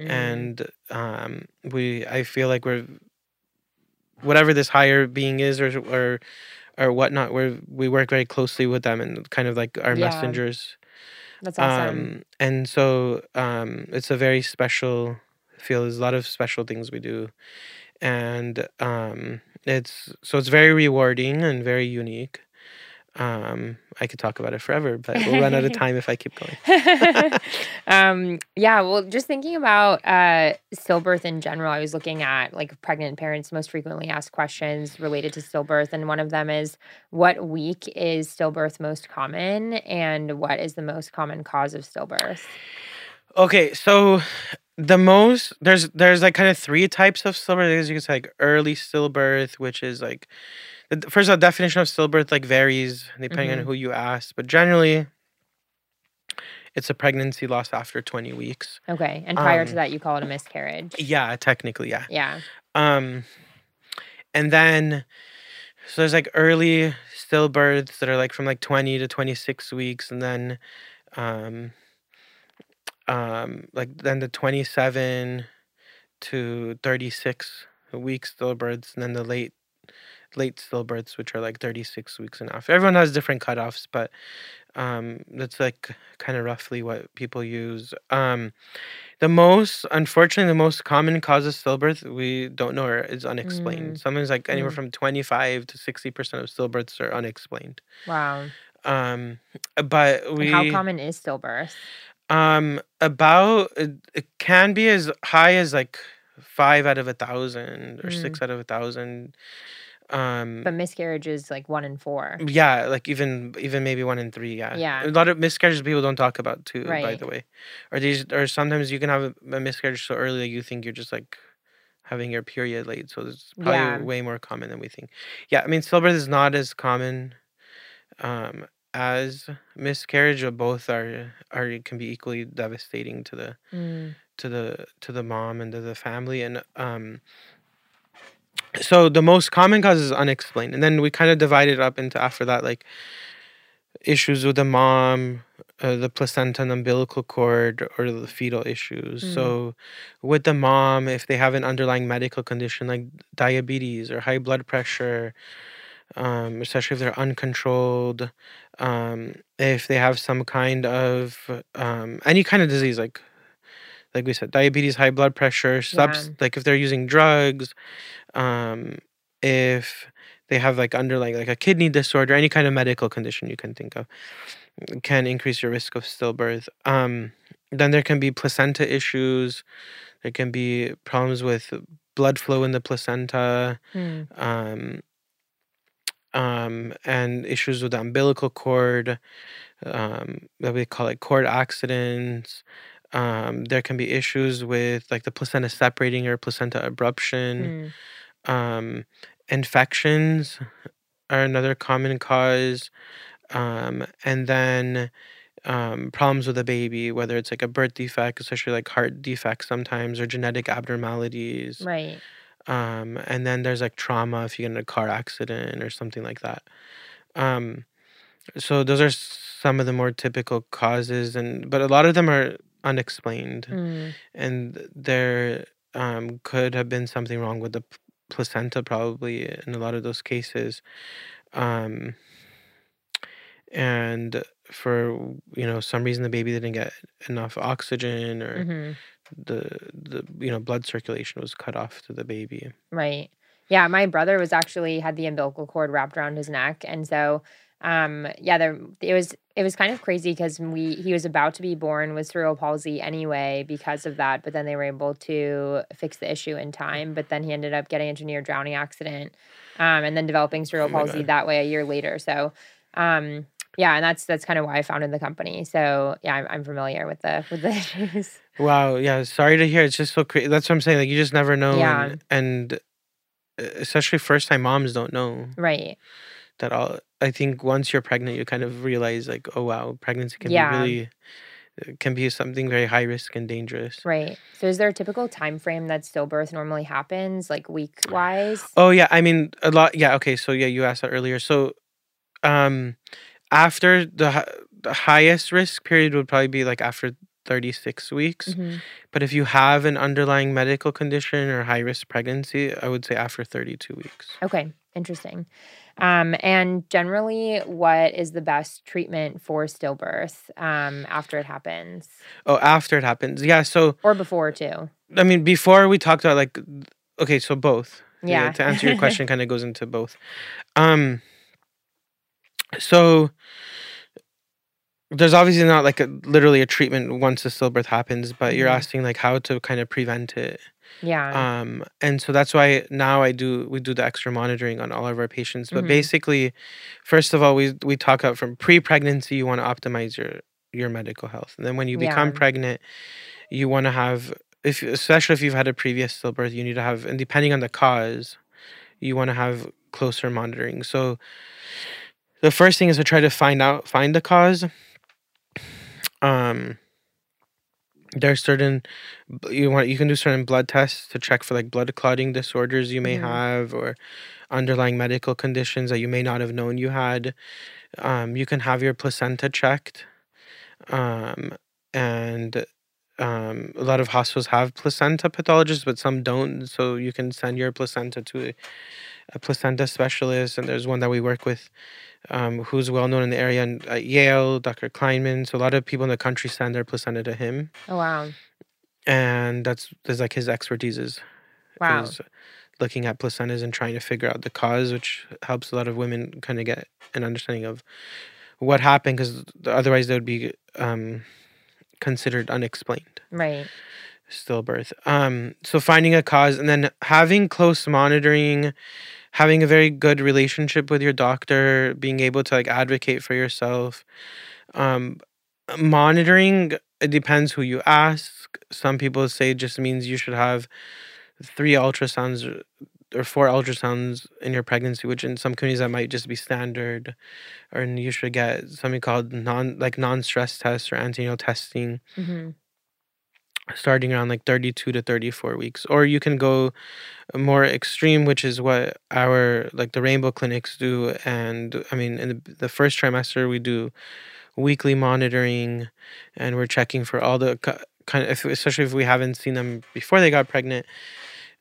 Mm, and um we i feel like we're whatever this higher being is or or or whatnot we we work very closely with them and kind of like our Yeah. messengers that's awesome. um and so um it's a very special feel there's a lot of special things we do, and um, it's so it's very rewarding and very unique. Um, I could talk about it forever, but we'll run out of time if I keep going. um, yeah, well, just thinking about uh, stillbirth in general, I was looking at like pregnant parents most frequently asked questions related to stillbirth, and one of them is, "What week is stillbirth most common, and what is the most common cause of stillbirth?" Okay, so the most there's there's like kind of three types of stillbirth. As you can say, like early stillbirth, which is like the- first all, definition of stillbirth like varies depending on Mhm. who you ask, but generally, it's a pregnancy loss after 20 weeks. Okay, and prior to Um, that, you call it a miscarriage. Yeah, technically, yeah. Yeah. Um, and then so there's like early stillbirths that are like from like 20 to 26 weeks, and then um, um, like then the 27 to 36 week stillbirths, and then the late late stillbirths, which are like 36 weeks and after. Everyone has different cutoffs, but um, that's like kind of roughly what people use. Um, the most, unfortunately, the most common cause of stillbirth we don't know or is unexplained. Mm, Sometimes like anywhere mm. from 25 to 60% of stillbirths are unexplained. Wow. Um, but And we how common is stillbirth? Um about it, it can be as high as like five out of a thousand or Mm. six out of a thousand. Um, But miscarriage is like one in four. Yeah, like even even maybe one in three. Yeah, Yeah. a lot of miscarriages people don't talk about too. By the way, or these or sometimes you can have a, a miscarriage so early that you think you're just like having your period late. So it's probably Yeah. way more common than we think. Yeah, I mean stillbirth is not as common um, as miscarriage, but both are are can be equally devastating to the Mm. to the to the mom and to the family and um so the most common cause is unexplained and then we kind of divide it up into after that like issues with the mom uh, the placenta and umbilical cord or the fetal issues Mm. so with the mom if they have an underlying medical condition like diabetes or high blood pressure um, especially if they're uncontrolled um, if they have some kind of um, any kind of disease like like we said diabetes high blood pressure subs Yeah. like if they're using drugs um if they have like underlying like a kidney disorder any kind of medical condition you can think of can increase your risk of stillbirth um then there can be placenta issues there can be problems with blood flow in the placenta Mm. Um and issues with the umbilical cord um that we call it cord accidents um there can be issues with like the placenta separating or placenta abruption Mm. um infections are another common cause um and then um problems with the baby whether it's like a birth defect especially like heart defects sometimes or genetic abnormalities Right. Um and then there's like trauma if you get in a car accident or something like that. Um so those are some of the more typical causes and but a lot of them are unexplained Mm. and there um could have been something wrong with the placenta probably in a lot of those cases. Um and for you know some reason the baby didn't get enough oxygen or hmm the the you know blood circulation was cut off to the baby Right. Yeah, my brother was actually had the umbilical cord wrapped around his neck, and so um yeah, there it was it was kind of crazy because we he was about to be born with cerebral palsy anyway because of that, but then they were able to fix the issue in time. But then he ended up getting into a near drowning accident, um, and then developing cerebral Oh palsy that way a year later. So um yeah, and that's that's kind of why I founded the company. So yeah, I'm, I'm familiar with the with the issues. Wow, yeah, sorry to hear. It's just so crazy. That's what I'm saying. Like you just never know, Yeah. and, and uh, especially first time moms don't know Right. that all. I think once you're pregnant, you kind of realize like, oh wow, pregnancy can Yeah. be really can be something very high risk and dangerous. Right. So is there a typical time frame that stillbirth normally happens, like week wise? Oh yeah, I mean a lot. Yeah, okay. So yeah, you asked that earlier. So, um, after the the highest risk period would probably be like after 36 weeks. hmm But if you have an underlying medical condition or high risk pregnancy, I would say after 32 weeks. Okay, interesting. Um, and generally, what is the best treatment for stillbirth um, after it happens Oh, after it happens. Yeah. So or before too? I mean, before we talked about like, okay, so both. Yeah. To answer your question, kind of goes into both. Um. So there's obviously not like a literally a treatment once the stillbirth happens, but you're Mhm. asking like how to kind of prevent it. Yeah. Um, and so that's why now I do we do the extra monitoring on all of our patients. But Mhm. basically, first of all, we we talk about from pre-pregnancy, you want to optimize your your medical health, and then when you become Yeah. pregnant, you want to have if especially if you've had a previous stillbirth, you need to have and depending on the cause, you want to have closer monitoring. So the first thing is to try to find out find the cause. Um, there's certain you want you can do certain blood tests to check for like blood clotting disorders you may Mhm. have or underlying medical conditions that you may not have known you had. Um, you can have your placenta checked. Um, and um, a lot of hospitals have placenta pathologists, but some don't. So you can send your placenta to a, placenta specialist, and there's one that we work with um, who's well known in the area and at Yale, Dr. Kliman. So a lot of people in the country send their placenta to him, Oh wow. and that's that's like his expertise is Wow. is looking at placentas and trying to figure out the cause, which helps a lot of women kind of get an understanding of what happened, because otherwise they would be um, considered unexplained Right. Stillbirth. Um, so finding a cause and then having close monitoring, having a very good relationship with your doctor, being able to like advocate for yourself. Um, monitoring it depends who you ask. Some people say it just means you should have three ultrasounds or- four ultrasounds in your pregnancy, which in some communities that might just be standard. Or you should get something called non like non stress tests or antenatal testing hmm starting around like 32 to 34 weeks or you can go more extreme which is what our like the rainbow clinics do and i mean in the, the first trimester we do weekly monitoring and we're checking for all the kind of especially if we haven't seen them before they got pregnant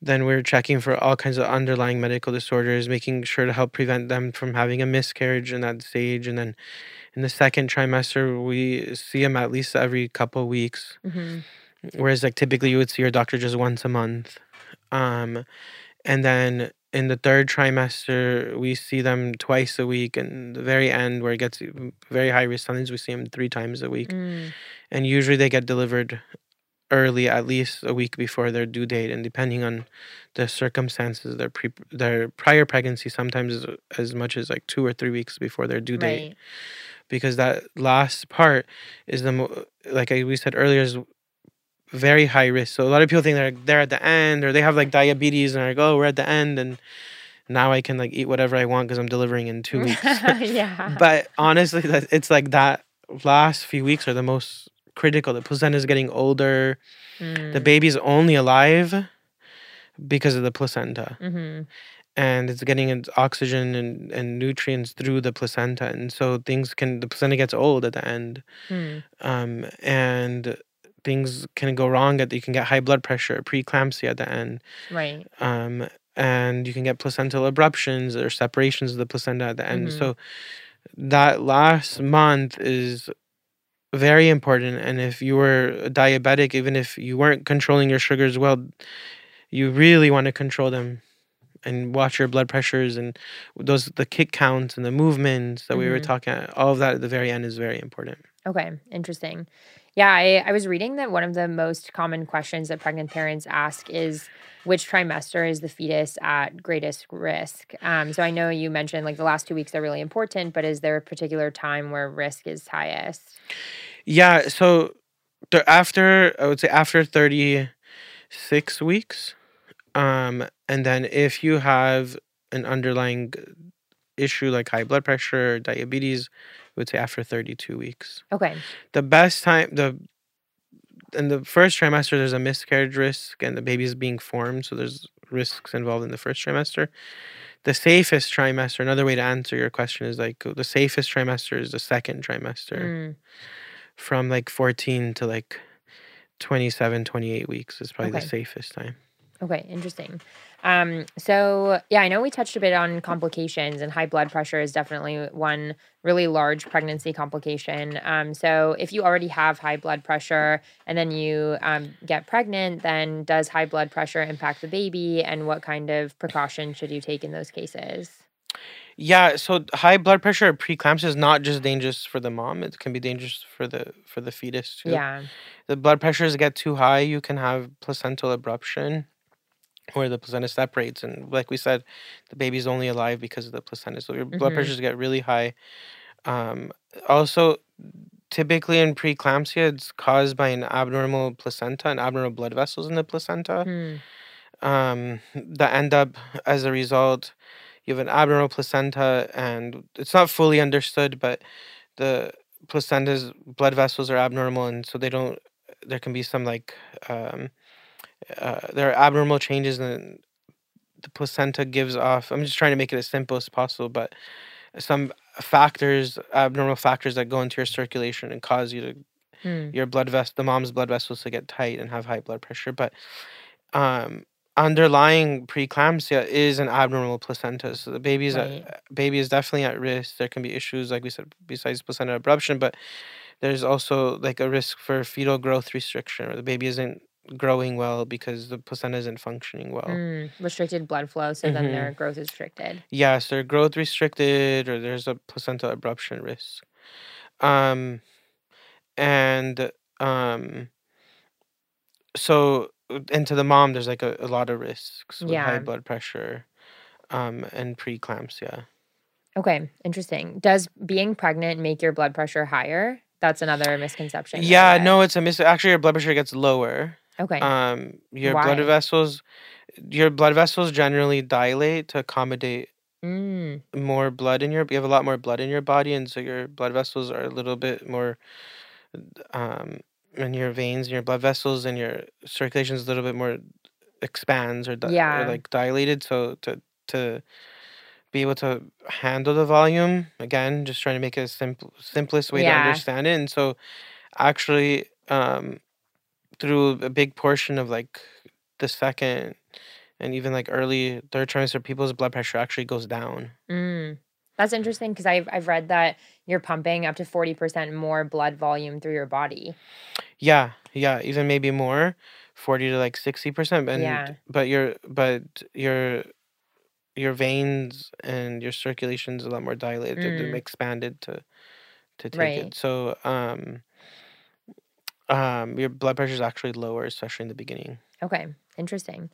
then we're checking for all kinds of underlying medical disorders making sure to help prevent them from having a miscarriage in that stage and then in the second trimester we see them at least every couple weeks. Hmm whereas like typically you would see your doctor just once a month um and then in the third trimester we see them twice a week and the very end where it gets very high risk sometimes we see them three times a week Mm. and usually they get delivered early at least a week before their due date and depending on the circumstances their pre their prior pregnancy sometimes as, as much as like two or three weeks before their due date Right. because that last part is the mo- like I, we said earlier is very high risk. So a lot of people think they're they're at the end or they have like diabetes and they're like, oh, we're at the end and now I can like eat whatever I want because I'm delivering in two weeks. yeah. but honestly, it's like that last few weeks are the most critical. The placenta is getting older. The Mm. baby's only alive because of the placenta Mhm. and it's getting its oxygen and, and nutrients through the placenta and so things can the placenta gets old at the end Mm. um, and things can go wrong at you can get high blood pressure preeclampsia at the end Right. um, and you can get placental abruptions or separations of the placenta at the end Mhm. so that last month is very important and if you were diabetic even if you weren't controlling your sugars well you really want to control them and watch your blood pressures and those the kick counts and the movements that we were Mhm. talking all of that at the very end is very important Okay, interesting. Yeah, I, I was reading that one of the most common questions that pregnant parents ask is which trimester is the fetus at greatest risk? Um, so I know you mentioned like the last two weeks are really important, but is there a particular time where risk is highest? Yeah, so the after I would say after 36 weeks um and then if you have an underlying issue like high blood pressure, diabetes, would say after 32 weeks. Okay. The best time the in the first trimester there's a miscarriage risk and the baby's being formed, so there's risks involved in the first trimester. The safest trimester, another way to answer your question is like the safest trimester is the second trimester Mm, from like 14 to like 27 28 weeks is probably Okay. the safest time Okay, interesting. Um, so yeah, I know we touched a bit on complications, and high blood pressure is definitely one really large pregnancy complication. Um, so if you already have high blood pressure and then you um, get pregnant, then does high blood pressure impact the baby, and what kind of precautions should you take in those cases? Yeah, so high blood pressure or preeclampsia is not just dangerous for the mom; it can be dangerous for the for the fetus too. Yeah. The blood pressures get too high, you can have placental abruption, where the placenta separates, and like we said, the baby's only alive because of the placenta. So your blood hmm pressures get really high. Um, also, typically in preeclampsia, it's caused by an abnormal placenta and abnormal blood vessels in the placenta. Hmm. Um, that end up as a result you have an abnormal placenta and it's not fully understood but the placenta's blood vessels are abnormal and so they don't there can be some like um uh, there are abnormal changes in the placenta gives off i'm just trying to make it as simple as possible but some factors abnormal factors that go into your circulation and cause you to Hmm. your blood vessel the mom's blood vessels to get tight and have high blood pressure but um underlying preeclampsia is an abnormal placenta so the baby's Right. at, baby is definitely at risk there can be issues like we said besides placenta abruption but there's also like a risk for fetal growth restriction or the baby isn't growing well because the placenta isn't functioning well Mm. Restricted blood flow, so then hmm their growth is restricted. yes they're growth restricted or there's a placenta abruption risk um and um so and to the mom there's like a, a lot of risks with high blood pressure um and preeclampsia Okay, interesting. Does being pregnant make your blood pressure higher? That's another misconception yeah no it's a mis actually your blood pressure gets lower Okay. um your blood vessels your blood vessels generally dilate to accommodate Mm. more blood in your you have a lot more blood in your body and so your blood vessels are a little bit more um and your veins and your blood vessels and your circulation is a little bit more expands or, di- or Yeah. like dilated so to to be able to handle the volume again just trying to make it a simple simplest way to understand it and so actually um through a big portion of like the second and even like early third trimester people's blood pressure actually goes down Mm. That's interesting because I've I've read that you're pumping up to 40% more blood volume through your body. yeah yeah even maybe more 40 to like 60 percent and Yeah. but your but your your veins and your circulation's a lot more dilated Mm. expanded to to take Right. it so um um your blood pressure is actually lower especially in the beginning Okay. Interesting.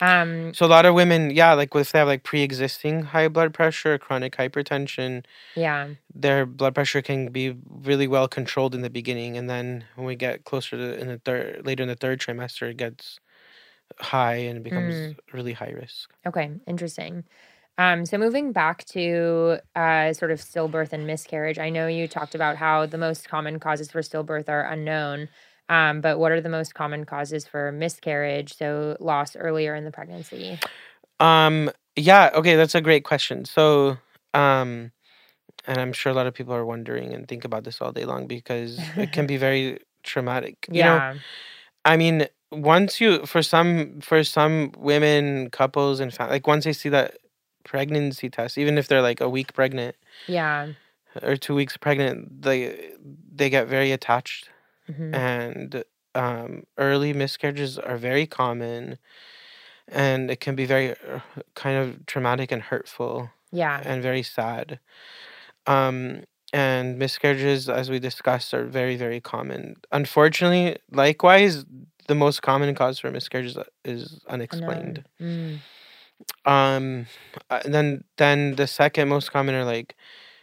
Um so a lot of women yeah like if they have like pre-existing high blood pressure chronic hypertension yeah. their blood pressure can be really well controlled in the beginning and then when we get closer to in the third later in the third trimester it gets high and becomes Mm. really high risk Okay, interesting. Um, so moving back to uh, sort of stillbirth and miscarriage, I know you talked about how the most common causes for stillbirth are unknown, um, but what are the most common causes for miscarriage? So loss earlier in the pregnancy. um yeah okay that's a great question so um and i'm sure a lot of people are wondering and think about this all day long because it can be very traumatic you know yeah. i mean once you for some for some women couples and fa- like once they see that pregnancy test even if they're like a week pregnant Yeah. or two weeks pregnant they they get very attached hmm and um, early miscarriages are very common and it can be very uh, kind of traumatic and hurtful Yeah. and very sad um, and miscarriages as we discussed are very very common unfortunately likewise the most common cause for miscarriages is unexplained Unknown. Um uh, then then the second most common are like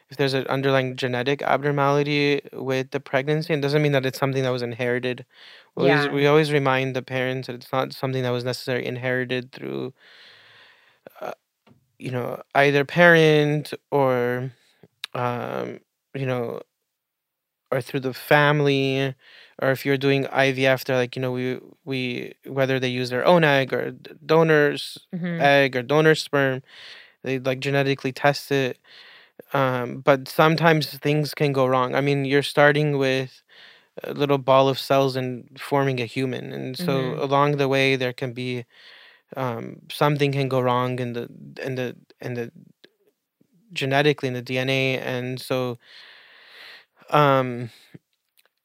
if there's an underlying genetic abnormality with the pregnancy, it doesn't mean that it's something that was inherited. We always, Yeah. we always remind the parents that it's not something that was necessarily inherited through, uh, you know, either parent or, um, you know, or through the family, or if you're doing IVF, they're like, you know, we we whether they use their own egg or donor's hmm egg or donor sperm, they like genetically test it um, but sometimes things can go wrong. I mean, you're starting with a little ball of cells and forming a human, and so hmm along the way there can be um, something can go wrong in the in the in the genetically in the DNA, and so um,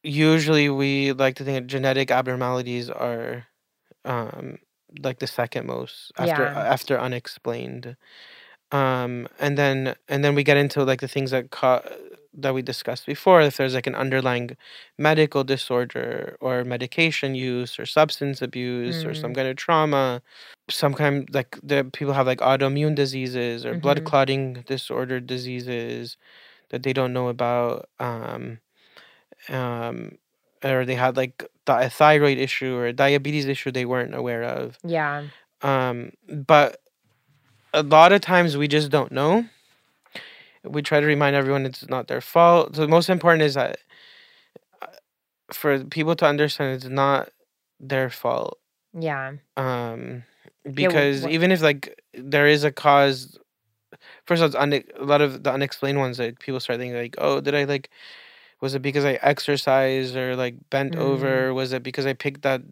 usually we like to think that genetic abnormalities are um, like the second most after Yeah. after unexplained. Um, and then and then we get into like the things that ca- that we discussed before. If there's like an underlying medical disorder or medication use or substance abuse or some Mm. kind of trauma, some kind like the people have like autoimmune diseases or blood Mhm. clotting disorder diseases that they don't know about. Um, um, or they had like th- a thyroid issue or a diabetes issue they weren't aware of. Yeah. Um, but a lot of times we just don't know. We try to remind everyone it's not their fault. So the most important is that uh, for people to understand it's not their fault. Yeah. Um, Yeah. because even if like there is a cause, first of all, it's une- a lot of the unexplained ones like people start thinking like, oh, did I like, was it because I exercised or like bent Mm. over? Was it because I picked that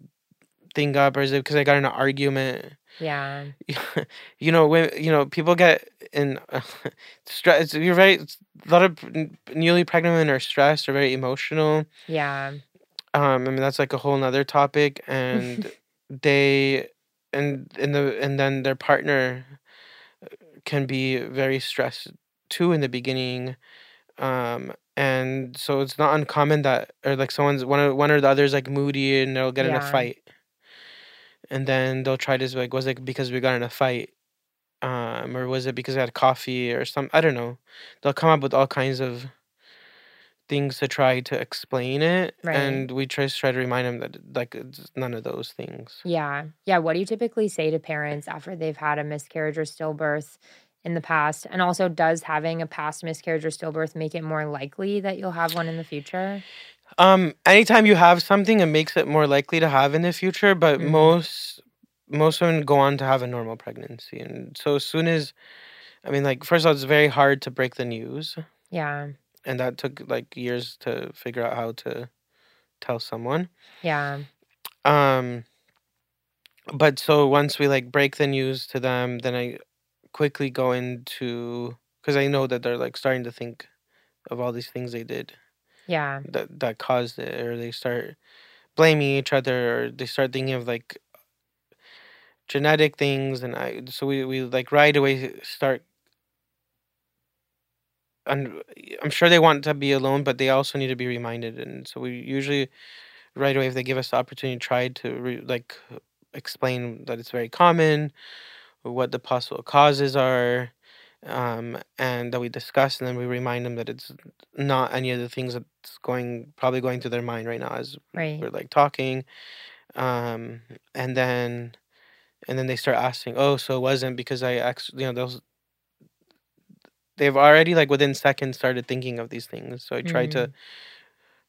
thing up, or is it because I got in an argument? Yeah. you know when you know people get in stress you're right a lot of newly pregnant women are stressed or very emotional Yeah. um i mean that's like a whole nother topic and they and and the and then their partner can be very stressed too in the beginning um and so it's not uncommon that or like someone's one or one or the other's like moody and they'll get in a fight. And then they'll try to like was it because we got in a fight um or was it because i had coffee or some i don't know. They'll come up with all kinds of things to try to explain it Right. and we just try to remind them that like it's none of those things Yeah. Yeah. What do you typically say to parents after they've had a miscarriage or stillbirth in the past? And also, does having a past miscarriage or stillbirth make it more likely that you'll have one in the future? um anytime you have something it makes it more likely to have in the future but Mhm. most most women go on to have a normal pregnancy and so as soon as i mean like first of all it's very hard to break the news Yeah. And that took like years to figure out how to tell someone Yeah. um but so once we like break the news to them then i quickly go into because i know that they're like starting to think of all these things they did Yeah. that that caused it or they start blaming each other or they start thinking of like genetic things and i so we, we like right away start and i'm sure they want to be alone but they also need to be reminded and so we usually right away if they give us the opportunity try to re, like explain that it's very common what the possible causes are um, and that we discuss and then we remind them that it's not any of the things that's going probably going through their mind right now as Right. we're like talking um, and then and then they start asking oh so it wasn't because i actually you know those they've already like within seconds started thinking of these things so i try to Mm.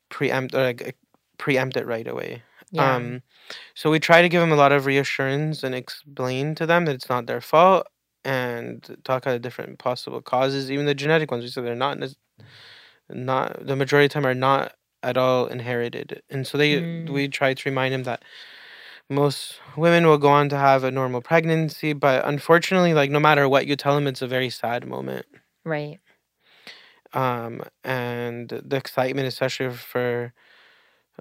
preempt or like preempt it right away Yeah. um, so we try to give them a lot of reassurance and explain to them that it's not their fault and talk about the different possible causes, even the genetic ones. We said they're not not the majority of the time are not at all inherited, and so they Mm. we try to remind them that most women will go on to have a normal pregnancy, but unfortunately, like no matter what you tell them, it's a very sad moment. Right. Um, and the excitement, especially for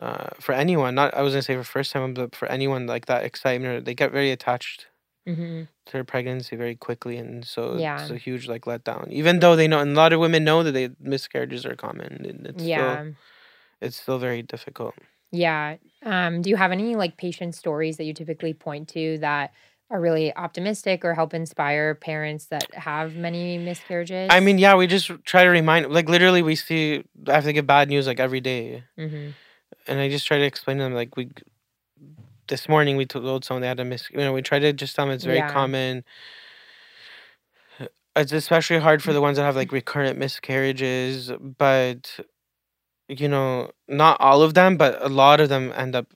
uh, for anyone, not I was gonna say for first time, but for anyone like that excitement, they get very attached hmm to their pregnancy very quickly, and so yeah. it's a huge like letdown. Even though they know, and a lot of women know that they miscarriages are common, and it's still Yeah. it's still very difficult. Yeah. Um, do you have any like patient stories that you typically point to that are really optimistic or help inspire parents that have many miscarriages? I mean, yeah, we just try to remind, like literally, we see I have to get bad news like every day, hmm and I just try to explain to them like we this morning we told someone they had a mis, you know, we try to just tell them it's very Yeah. common. It's especially hard for the ones that have like recurrent miscarriages, but you know, not all of them, but a lot of them end up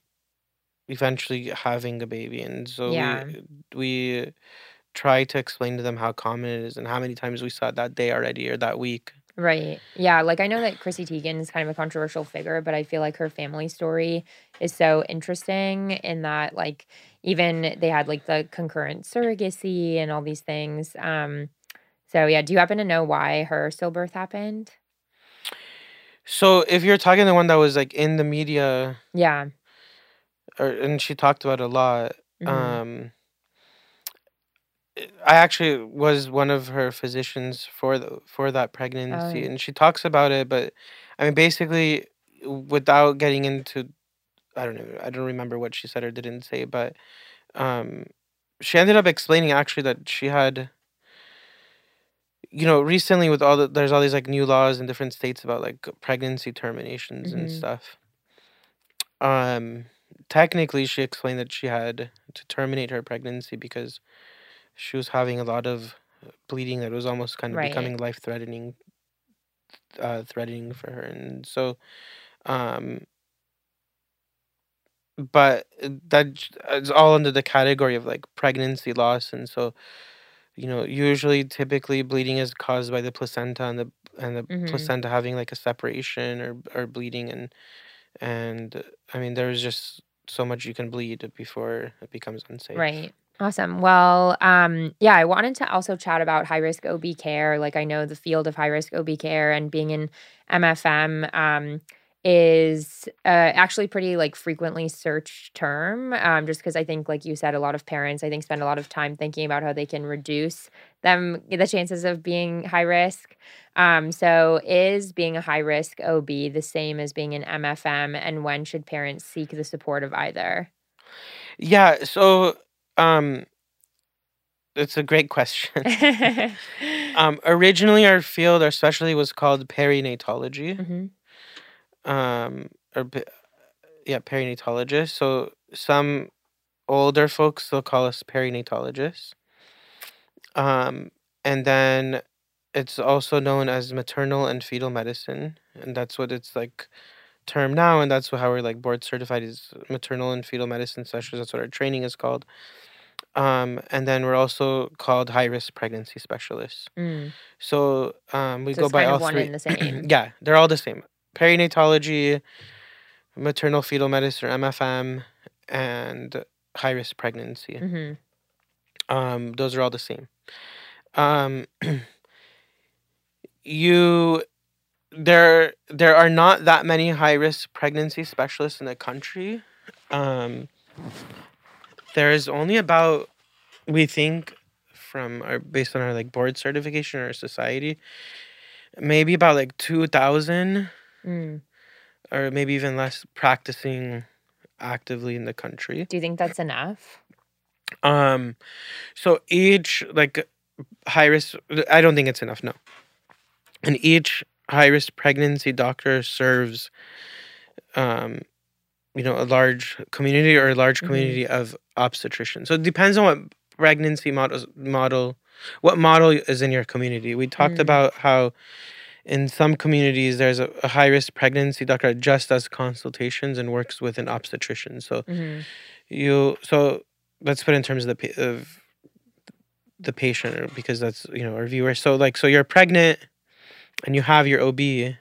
eventually having a baby, and so Yeah. we we try to explain to them how common it is and how many times we saw it that day already or that week. Right. Yeah. Like I know that Chrissy Teigen is kind of a controversial figure, but I feel like her family story is so interesting in that, like, even they had like the concurrent surrogacy and all these things. Um, so yeah, do you happen to know why her stillbirth happened? So if you're talking the one that was like in the media, Yeah. Or and she talked about it a lot. hmm Um, I actually was one of her physicians for the for that pregnancy, Oh, and she talks about it. But I mean, basically, without getting into, I don't know, I don't remember what she said or didn't say, but um, she ended up explaining actually that she had, you know, recently with all the there's all these like new laws in different states about like pregnancy terminations and hmm stuff. Um, technically, she explained that she had to terminate her pregnancy because she was having a lot of bleeding that was almost kind of Right. becoming life threatening uh threatening for her and so um but that is all under the category of like pregnancy loss and so you know usually typically bleeding is caused by the placenta and the and the hmm placenta having like a separation or or bleeding and and i mean there's just so much you can bleed before it becomes unsafe Right. Awesome. Well, um, yeah, I wanted to also chat about high risk OB care. Like, I know the field of high risk OB care and being in MFM um, is uh, actually pretty like frequently searched term. Um, just because I think, like you said, a lot of parents I think spend a lot of time thinking about how they can reduce them the chances of being high risk. Um, so, is being a high risk OB the same as being an MFM, and when should parents seek the support of either? yeah so um it's a great question Um, originally, our field, our specialty was called perinatology. hmm Um, or yeah, perinatologist. So some older folks they'll call us perinatologists. Um, and then it's also known as maternal and fetal medicine, and that's what it's like term now, and that's how we're like board certified is maternal and fetal medicine specialists. That's what our training is called. Um, and then we're also called high risk pregnancy specialists. Mm. So um, we So go by all three. and the same. yeah, they're all the same. Perinatology, maternal fetal medicine or MFM, and high risk pregnancy. Mhm. Um, those are all the same. Um, you there there are not that many high risk pregnancy specialists in the country. Um, there is only about we think from our based on our like board certification or society, maybe about like two thousand Mm. or maybe even less practicing actively in the country. Do you think that's enough? Um, so each like high risk, I don't think it's enough. No, and each high risk pregnancy doctor serves, um, you know, a large community or a large Mhm. community of obstetricians. So it depends on what pregnancy model model, what model is in your community. We talked Mm. about how in some communities there's a, a high risk pregnancy doctor that just does consultations and works with an obstetrician. So Mhm. you so let's put it in terms of the of the patient because that's you know our viewer. So like so you're pregnant and you have your OB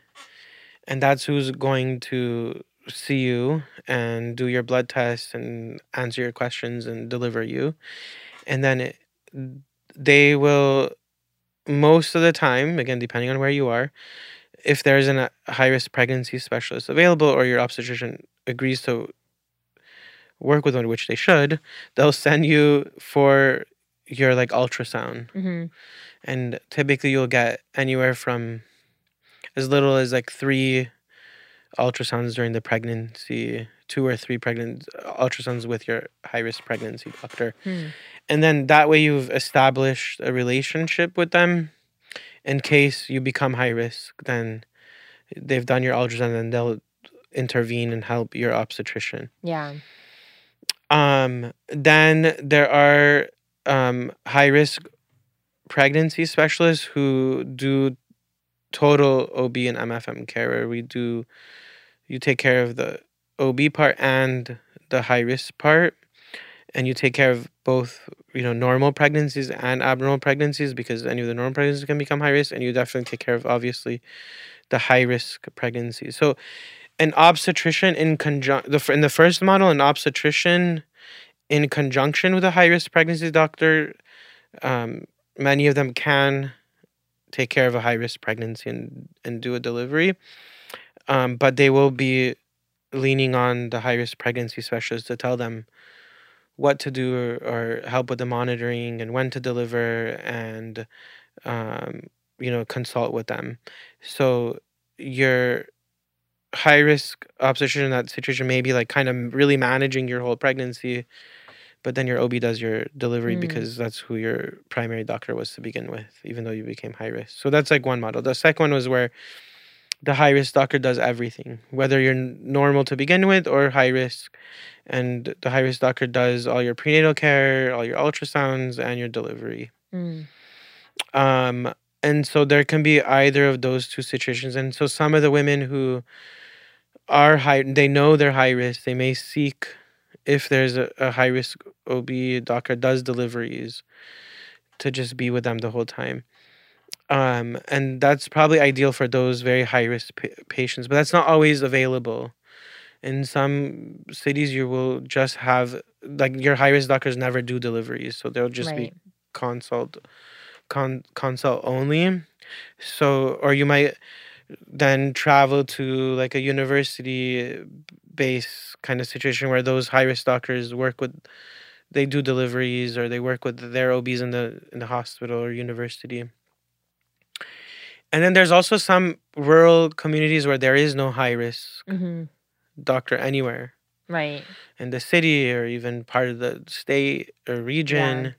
and that's who's going to see you and do your blood tests and answer your questions and deliver you. And then it, they will most of the time, again depending on where you are, if there's an, a high risk pregnancy specialist available or your obstetrician agrees to work with one, which they should, they'll send you for your like ultrasound. Mhm. And typically you'll get anywhere from as little as like three ultrasounds during the pregnancy, two or three pregnant ultrasounds with your high risk pregnancy doctor. Hmm. And then that way you've established a relationship with them. In case you become high risk, then they've done your ultrasound and then they'll intervene and help your obstetrician. Yeah. Um, then there are um, high risk pregnancy specialists who do total OB and MFM care, where we do you take care of the OB part and the high risk part, and you take care of both you know normal pregnancies and abnormal pregnancies because any of the normal pregnancies can become high risk and you definitely take care of obviously the high risk pregnancies. So an obstetrician in conjunction the, in the first model an obstetrician in conjunction with a high risk pregnancy doctor um, many of them can take care of a high risk pregnancy and, and do a delivery um, but they will be leaning on the high risk pregnancy specialist to tell them what to do or, or, help with the monitoring and when to deliver and um, you know consult with them. So your high risk obstetrician in that situation may be like kind of really managing your whole pregnancy but then your ob does your delivery mm. because that's who your primary doctor was to begin with even though you became high risk. So that's like one model. The second one was where the high risk doctor does everything, whether you're normal to begin with or high risk. And the high risk doctor does all your prenatal care, all your ultrasounds, and your delivery. Mm. Um, and so there can be either of those two situations. And so some of the women who are high, they know they're high risk, they may seek if there's a, a high risk OB doctor does deliveries to just be with them the whole time um, and that's probably ideal for those very high risk pa- patients but that's not always available in some cities you will just have like your high risk doctors never do deliveries so they'll just right. be consult con consult only so or you might then travel to like a university base kind of situation where those high risk doctors work with they do deliveries or they work with their OBs in the in the hospital or university. And then there's also some rural communities where there is no high risk mm-hmm. doctor anywhere. Right. In the city or even part of the state or region. Yeah.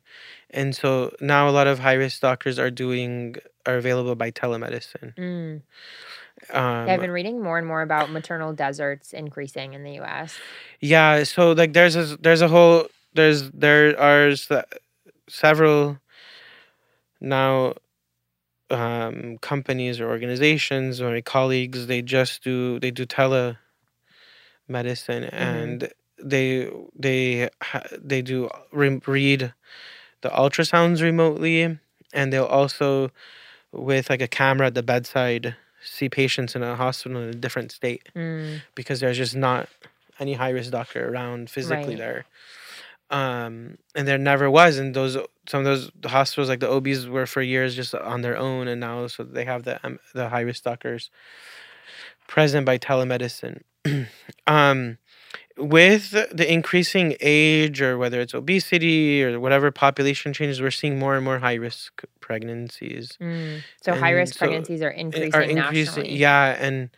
And so now a lot of high risk doctors are doing are available by telemedicine. Mm. Um, yeah, I've been reading more and more about maternal deserts increasing in the U.S. Yeah, so like there's a there's a whole there's there are several now um, companies or organizations or my colleagues they just do they do telemedicine mm-hmm. and they they they do re- read the ultrasounds remotely and they'll also with like a camera at the bedside see patients in a hospital in a different state mm. because there's just not any high risk doctor around physically right. there um, and there never was. And those some of those hospitals, like the OBs, were for years just on their own, and now so they have the um, the high risk doctors present by telemedicine. um, with the increasing age, or whether it's obesity or whatever population changes, we're seeing more and more high risk pregnancies. Mm. So high risk so pregnancies are increasing. Are increasing, nationally. yeah, and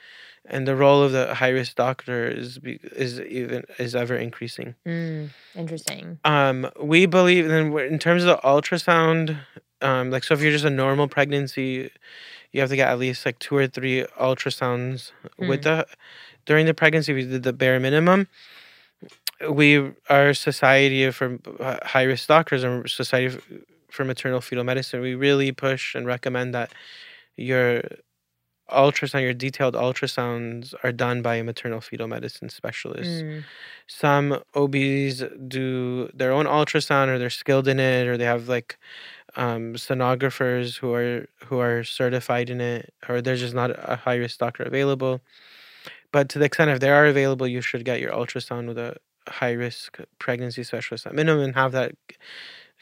and the role of the high risk doctor is is even is ever increasing. Mm, interesting. Um, we believe then in terms of the ultrasound, um, like so if you're just a normal pregnancy, you have to get at least like two or three ultrasounds mm. with the during the pregnancy. We did the bare minimum. We our society for uh, high risk doctors and society for maternal fetal medicine. We really push and recommend that your ultrasound, your detailed ultrasounds are done by a maternal fetal medicine specialist. Mm. Some OBs do their own ultrasound or they're skilled in it or they have like um, sonographers who are who are certified in it or there's just not a high risk doctor available. But to the extent if they are available, you should get your ultrasound with a high risk pregnancy specialist at minimum and have that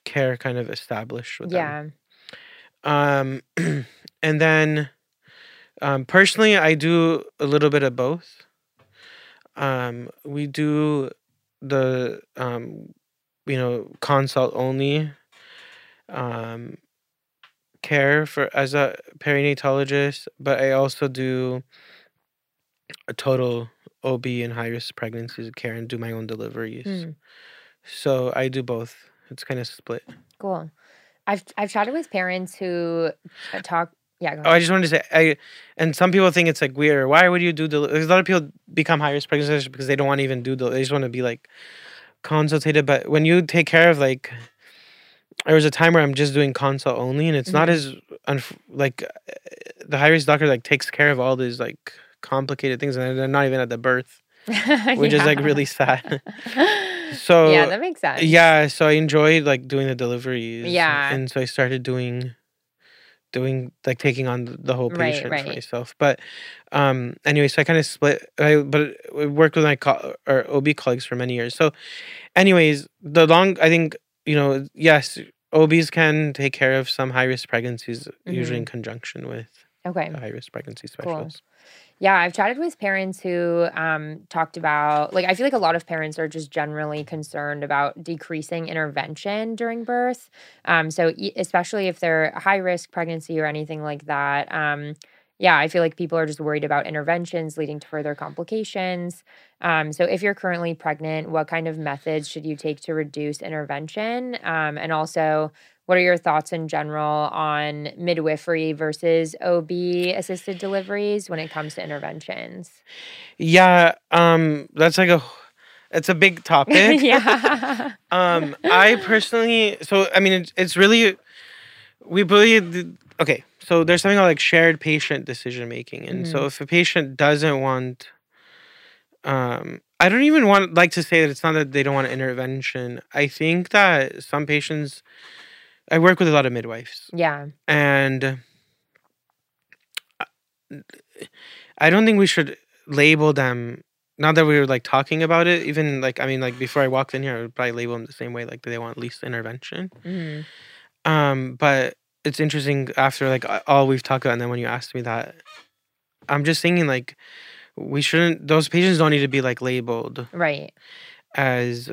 care kind of established with yeah. them. Yeah. Um and then um, personally, I do a little bit of both. Um, we do the um, you know consult only um, care for as a perinatologist, but I also do a total OB and high risk pregnancies care and do my own deliveries. Mm. So I do both. It's kind of split. Cool. I've I've chatted with parents who talk yeah. Oh, I just wanted to say, I, and some people think it's like weird. Why would you do the? There's a lot of people become high risk pregnancies because they don't want to even do the. They just want to be like consultated. But when you take care of like, there was a time where I'm just doing consult only, and it's mm-hmm. not as unf- like the high risk doctor like takes care of all these like complicated things, and they're not even at the birth, which yeah. is like really sad. so yeah, that makes sense. yeah, so I enjoyed like doing the deliveries. Yeah. and so I started doing doing like taking on the whole Right, patient right. for myself. But um anyway, so I kind of split. I but I worked with my co- or OB colleagues for many years. So, anyways, the long I think you know yes, OBs can take care of some high risk pregnancies usually in conjunction with Okay. high risk pregnancy Cool. Yeah, I've chatted with parents who um, talked about, like, I feel like a lot of parents are just generally concerned about decreasing intervention during birth. Um, so, e- especially if they're high risk pregnancy or anything like that. Um, yeah, I feel like people are just worried about interventions leading to further complications. Um, so, if you're currently pregnant, what kind of methods should you take to reduce intervention? Um, and also, what are your thoughts in general on midwifery versus OB assisted deliveries when it comes to interventions? Yeah, um, that's like a it's a big topic. yeah. Um, I personally, so I mean, it's, it's really, we believe. Okay, so there's something called like shared patient decision making, and so if a patient doesn't want, um, I don't even want like to say that it's not that they don't want intervention. I think that some patients, I work with a lot of midwives, yeah. and I don't think we should label them. Not that we were like talking about it, even like I mean, like before I walked in here, I would probably label them the same way, like do they want least intervention. Mhm. Um, but it's interesting after like all we've talked about, and then when you asked me that, I'm just thinking like we shouldn't. Those patients don't need to be like labeled Right. as.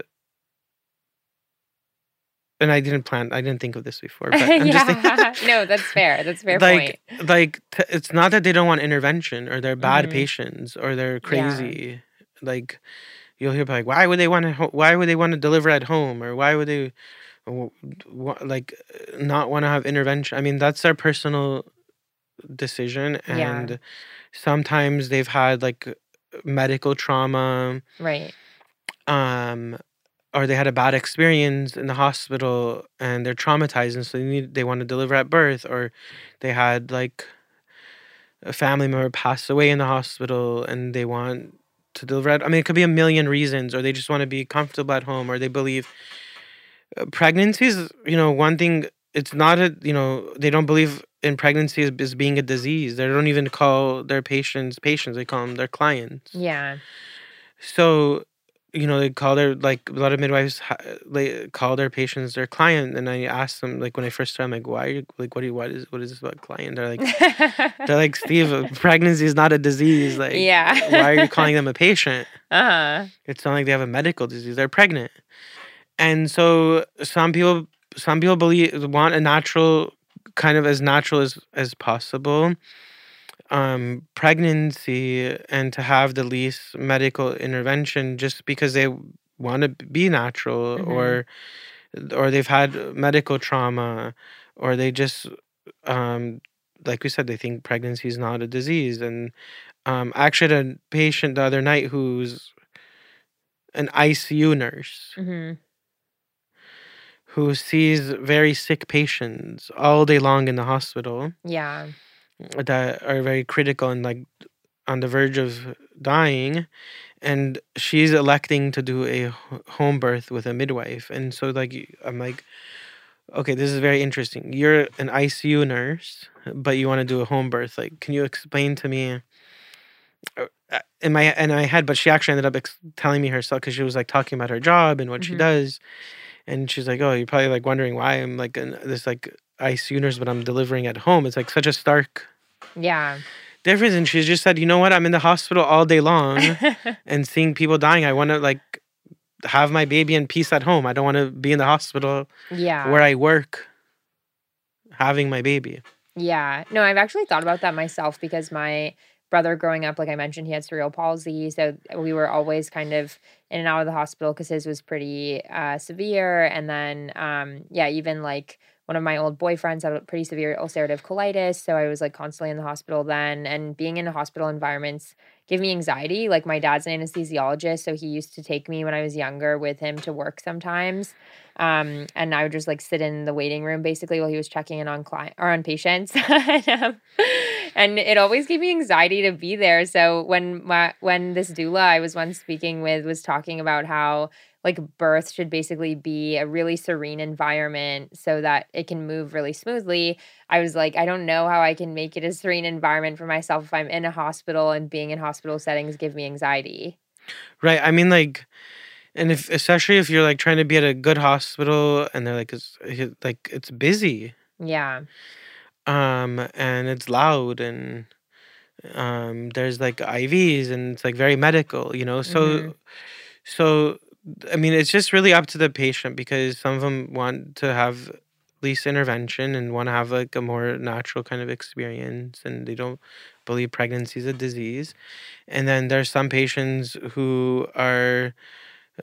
And I didn't plan. I didn't think of this before. But I'm just thinking, yeah. no, that's fair. That's a fair like point. like t- it's not that they don't want intervention or they're bad Mhm. patients or they're Yeah. crazy like you'll hear like why would they want to ho- why would they want to deliver at home or why would they like not want to have intervention i mean that's their personal decision Yeah. and sometimes they've had like medical trauma Right. um or they had a bad experience in the hospital and they're traumatized and so they need they want to deliver at birth or they had like a family member pass away in the hospital and they want to deliver at, I mean it could be a million reasons or they just want to be comfortable at home or they believe pregnancy is you know one thing it's not a you know they don't believe in pregnancy as, as being a disease they don't even call their patients patients they call them their clients Yeah. so, you know, they call their like a lot of midwives they call their patients their client, and I ask them like when I first started, I'm like, why? Are you, like, what do you, what is what is this about client? They're like, they're like, Steve, pregnancy is not a disease. Like, Yeah. why are you calling them a patient? uh-huh. It's not like they have a medical disease. They're pregnant, and so some people, some people believe want a natural kind of as natural as as possible um pregnancy and to have the least medical intervention just because they want to be natural Mhm. or or they've had medical trauma or they just um like we said they think pregnancy is not a disease. And um I actually had a patient the other night who's an ICU nurse. Hmm who sees very sick patients all day long in the hospital Yeah. that are very critical and like on the verge of dying and she's electing to do a home birth with a midwife and so like i'm like okay this is very interesting you're an icu nurse but you want to do a home birth like can you explain to me uh, uh, in my in my head but she actually ended up ex- telling me herself because she was like talking about her job and what she Mhm. does and she's like oh you're probably like wondering why i'm like an, this like icu nurse but i'm delivering at home it's like such a stark Yeah. difference and she just said you know what i'm in the hospital all day long and seeing people dying i want to like have my baby in peace at home i don't want to be in the hospital yeah. where i work having my baby Yeah. No, I've actually thought about that myself because my brother growing up, like I mentioned, he had cerebral palsy. So we were always kind of in and out of the hospital because his was pretty uh, severe. And then, um, yeah, even like one of my old boyfriends had a pretty severe ulcerative colitis. So I was like constantly in the hospital then. And being in the hospital environments gave me anxiety. Like my dad's an anesthesiologist. So he used to take me when I was younger with him to work sometimes. Um, and I would just like sit in the waiting room basically while he was checking in on client or on patients. and, um, and it always gave me anxiety to be there. So when my when this doula I was once speaking with was talking about how like birth should basically be a really serene environment so that it can move really smoothly. I was like, I don't know how I can make it a serene environment for myself if I'm in a hospital and being in hospital settings give me anxiety. Right. I mean, like, and if especially if you're like trying to be at a good hospital and they're like, it's like it's busy. Yeah. Um, and it's loud and um, there's like IVs and it's like very medical, you know. So, Mhm. so I mean, it's just really up to the patient because some of them want to have least intervention and want to have like a more natural kind of experience, and they don't believe pregnancy is a disease. And then there's some patients who are,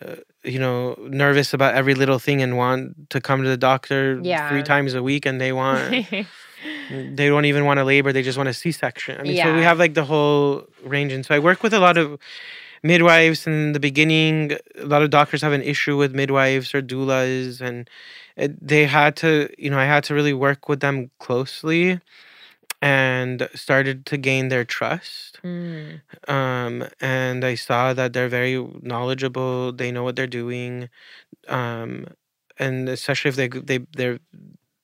uh, you know, nervous about every little thing and want to come to the doctor Yeah. three times a week, and they want they don't even want a labor they just want a c-section i mean so we have like the whole range and so i work with a lot of midwives in the beginning a lot of doctors have an issue with midwives or doulas and it, they had to you know i had to really work with them closely and started to gain their trust Mm. um, and i saw that they're very knowledgeable they know what they're doing um, and especially if they they they're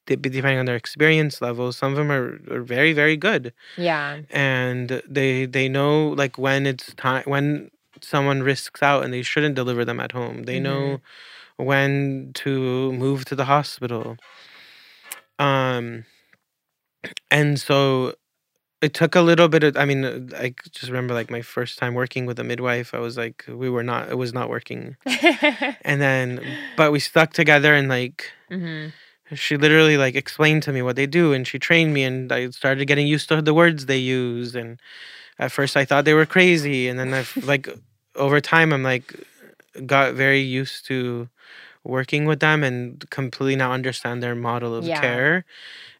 they, depending on their experience level some of them are, are very very good Yeah. and they they know like when it's time when someone risks out and they shouldn't deliver them at home. They know when to move to the hospital. Um and so it took a little bit of i mean i just remember like my first time working with a midwife i was like we were not it was not working. And then but we stuck together and like hmm she literally like explained to me what they do and she trained me and i started getting used to the words they use. And at first i thought they were crazy and then i've like over time i'm like got very used to working with them and completely now understand their model of Yeah. care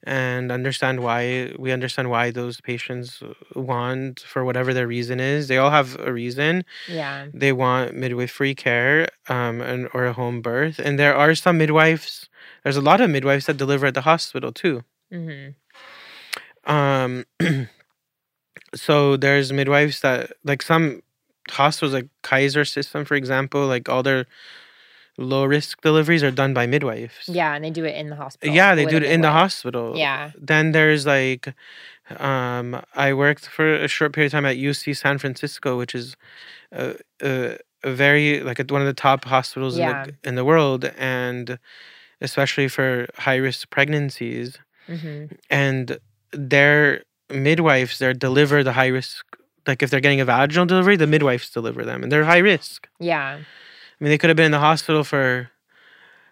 and understand why we understand why those patients want for whatever their reason is. They all have a reason. Yeah. they want midwifery care um, and or a home birth. And there are some midwives there's a lot of midwives that deliver at the hospital too. Hmm um so there's midwives that like some hospitals like kaiser system for example like all their low risk deliveries are done by midwives Yeah, and they do it in the hospital. yeah they do it in the hospital Yeah. then there's like um i worked for a short period of time at uc san francisco which is a, a, a very like a, one of the top hospitals Yeah. in, the, in the world and especially for high risk pregnancies hmm and their midwives they deliver the high risk like if they're getting a vaginal delivery the midwives deliver them and they're high risk Yeah. i mean they could have been in the hospital for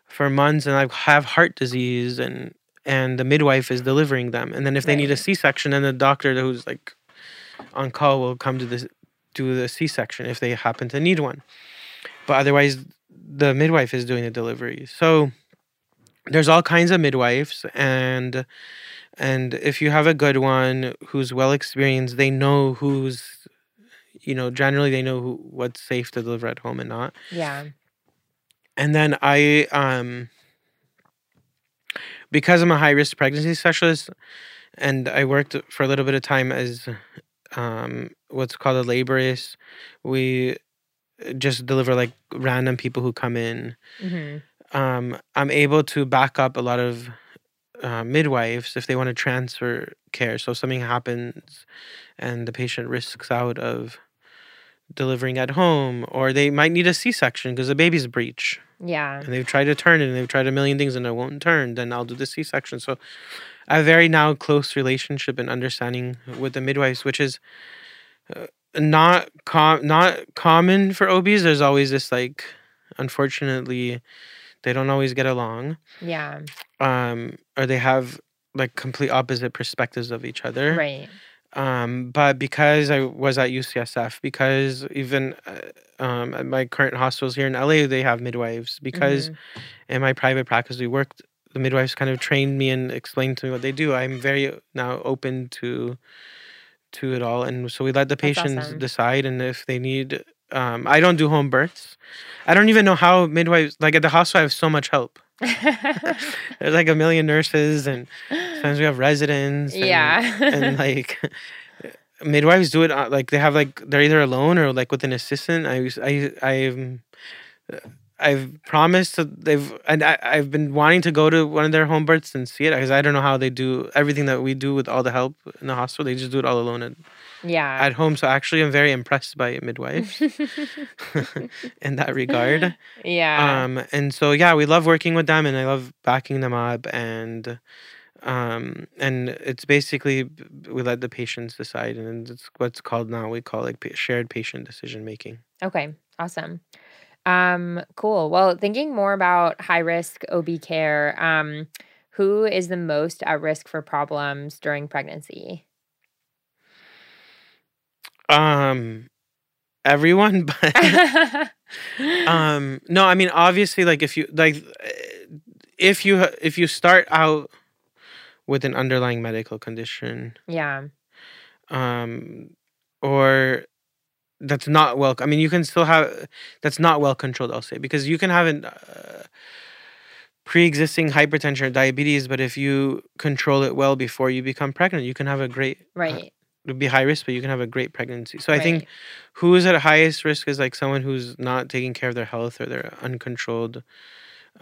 for months and like have heart disease and and the midwife is delivering them and then if they need a Right. c-section then the doctor who's like on call will come to the do the c-section if they happen to need one but otherwise the midwife is doing the delivery so there's all kinds of midwives and and if you have a good one who's well experienced they know who's you know generally they know who, what's safe to deliver at home and not. Yeah. and then i um because i'm a high risk pregnancy specialist and i worked for a little bit of time as um what's called a laborist we just deliver like random people who come in. Hmm um, I'm able to back up a lot of uh, midwives if they want to transfer care. So if something happens and the patient risks out of delivering at home, or they might need a C-section because the baby's breech Yeah. and they've tried to turn it and they've tried a million things and it won't turn, then I'll do the C-section. So I have a very now close relationship and understanding with the midwives, which is uh, not com- not common for OBs. There's always this like, unfortunately, they don't always get along, Yeah. um, or they have like complete opposite perspectives of each other. Right. Um, but because I was at UCSF, because even uh, um, at my current hospitals here in LA, they have midwives. Because Mhm. in my private practice, we worked. The midwives kind of trained me and explained to me what they do. I'm very now open to to it all, and so we let the That's patients awesome. decide. And if they need, um, I don't do home births. I don't even know how midwives like at the hospital. I have so much help. There's like a million nurses, and sometimes we have residents. And, yeah. and like midwives do it uh, like they have like they're either alone or like with an assistant. I I I I've promised that they've and I, I've been wanting to go to one of their home births and see it because I don't know how they do everything that we do with all the help in the hospital. They just do it all alone at, Yeah. at home. So actually, I'm very impressed by midwives in that regard. yeah. Um, and so yeah, we love working with them, and I love backing them up, and um, and it's basically we let the patients decide, and it's what's called now we call like shared patient decision making. Okay, awesome. Um, cool. Well, thinking more about high risk OB care, um, who is the most at risk for problems during pregnancy? Um, everyone, but um, no, I mean obviously, like if you like, eh, if you if you start out with an underlying medical condition, yeah. um, or that's not well. I mean, you can still have that's not well controlled. I'll say because you can have an uh, pre-existing hypertension or diabetes, but if you control it well before you become pregnant, you can have a great. Uh, Right. It would be high risk, but you can have a great pregnancy. So I think who is at highest risk is like someone who's not taking care of their health or their uncontrolled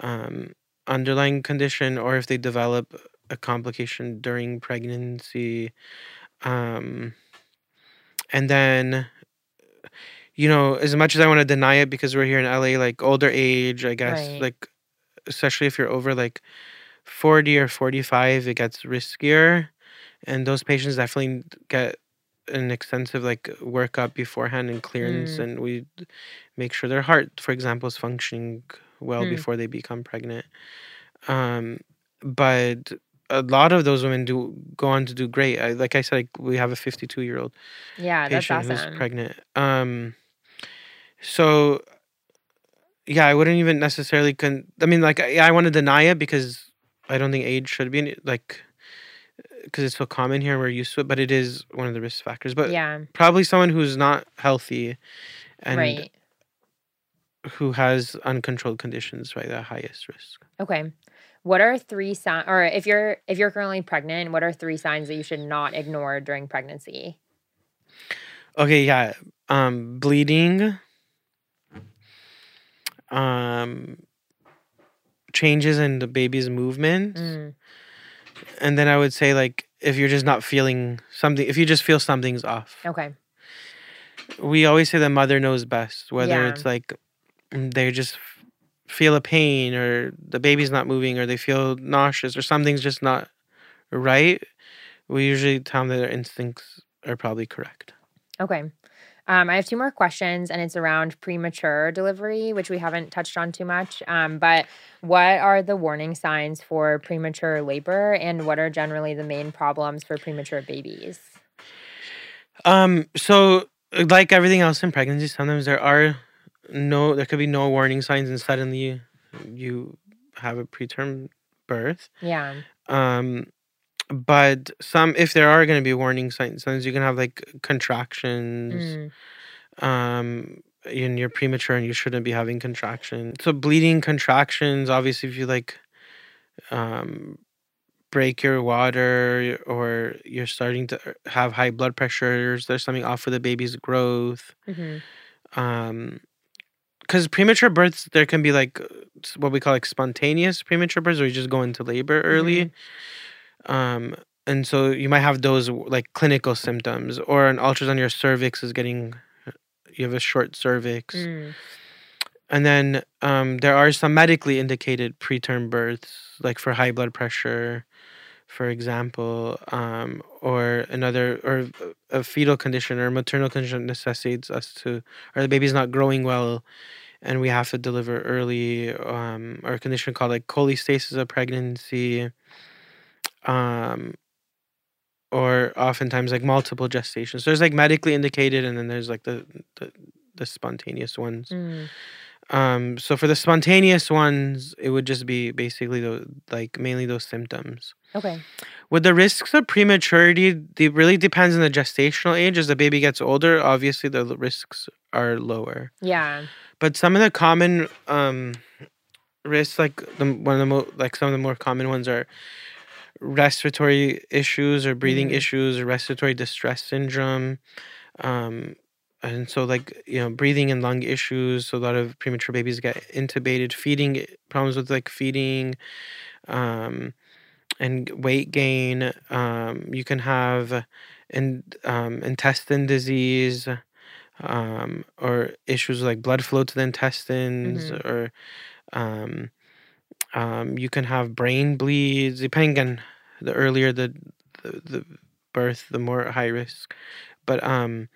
um, underlying condition, or if they develop a complication during pregnancy. Um, and then, you know, as much as I want to deny it because we're here in LA, like older age, I guess, Right. like, especially if you're over like 40 or 45, it gets riskier. And those patients definitely get an extensive like workup beforehand and clearance. Mm. And we make sure their heart, for example, is functioning well Hmm. before they become pregnant. Um, but a lot of those women do go on to do great. I, like I said, like, we have a 52 year old Yeah, that's patient who's pregnant. Um, so yeah, I wouldn't even necessarily con. I mean, like, I, I want to deny it because I don't think age should be like because it's so common here. We're used to it, but it is one of the risk factors. But Yeah, probably someone who's not healthy and right. who has uncontrolled conditions, right, The highest risk. Okay. What are three signs or if you're if you're currently pregnant, what are three signs that you should not ignore during pregnancy? Okay, yeah. Um, bleeding. Um, changes in the baby's movements. Mm, and then I would say like if you're just not feeling something, if you just feel something's off, okay. we always say the mother knows best. Whether Yeah. it's like they just feel a pain, or the baby's not moving, or they feel nauseous, or something's just not right. We usually tell them that their instincts are probably correct. Okay. Um, I have two more questions, and it's around premature delivery, which we haven't touched on too much. Um, but what are the warning signs for premature labor, and what are generally the main problems for premature babies? Um, so like everything else in pregnancy, sometimes there are no, there could be no warning signs, and suddenly you have a preterm birth. Yeah. Um, but some, if there are going to be warning signs, sometimes you can have like contractions. Mm, Um, and you're premature and you shouldn't be having contractions. So bleeding contractions, obviously, if you like, um, break your water or you're starting to have high blood pressures, there's something off with the baby's growth. mhm, Um, because premature births, there can be like what we call like spontaneous premature births, where you just go into labor early. mhm. Um, and so you might have those like clinical symptoms, or an ultrasound, on your cervix is getting, uh, you have a short cervix. Mm, And then um, there are some medically indicated preterm births, like for high blood pressure, for example, um, or another, or a a fetal condition or maternal condition necessitates us to, or the baby's not growing well, and we have to deliver early, um, or a condition called like cholestasis of pregnancy, um, or oftentimes like multiple gestations. So there's like medically indicated, and then there's like the the, the spontaneous ones. mm, Um, so for the spontaneous ones, it would just be basically the like mainly those symptoms. Okay. With the risks of prematurity, it really depends on the gestational age. As the baby gets older, obviously the risks are lower. Yeah. But some of the common um, risks, like the one of the mo- like some of the more common ones are respiratory issues or breathing Mm. issues or respiratory distress syndrome. Um, and so like you know breathing and lung issues so a lot of premature babies get intubated feeding problems with like feeding um and weight gain um you can have in, um, intestine disease um or issues like blood flow to the intestines hmm or um you can have brain bleeds depending on the earlier the the, the birth the more high risk but um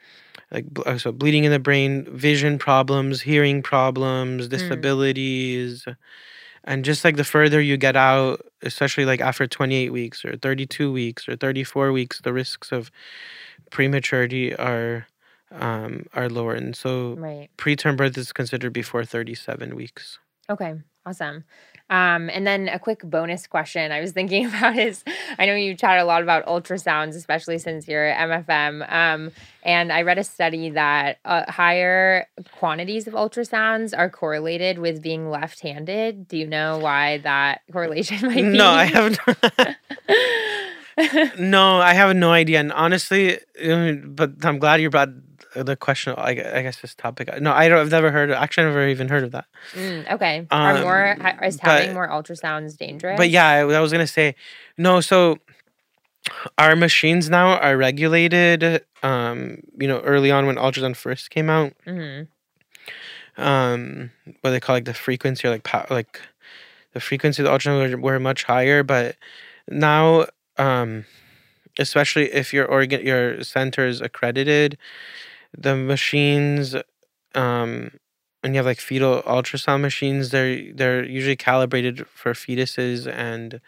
like uh, so bleeding in the brain, vision problems, hearing problems, Mm, disabilities, and just like the further you get out, especially like after 28 weeks or 32 weeks or 34 weeks, the risks of prematurity are um are lower. And so right. preterm birth is considered before 37 weeks. Okay, awesome. Um, and then a quick bonus question I was thinking about is I know you chat a lot about ultrasounds, especially since you're at MFM. Um, and I read a study that uh, higher quantities of ultrasounds are correlated with being left handed. Do you know why that correlation might be? No, I have no, I have no idea. And honestly, um, but I'm glad you brought the question. I, I guess this topic. No, I don't. I've never heard. Actually, I've never even heard of that. Mm, okay. Are more, Um, is having but more ultrasounds dangerous? but yeah, I, I was gonna say no. So our machines now are regulated. Um, you know, early on when ultrasound first came out, hmm um, what they call like the frequency or like pow- like the frequency of the ultrasound were, were much higher, but now, um, especially if your organ your center is accredited, the machines, um. And you have like fetal ultrasound machines. They're they're usually calibrated for fetuses and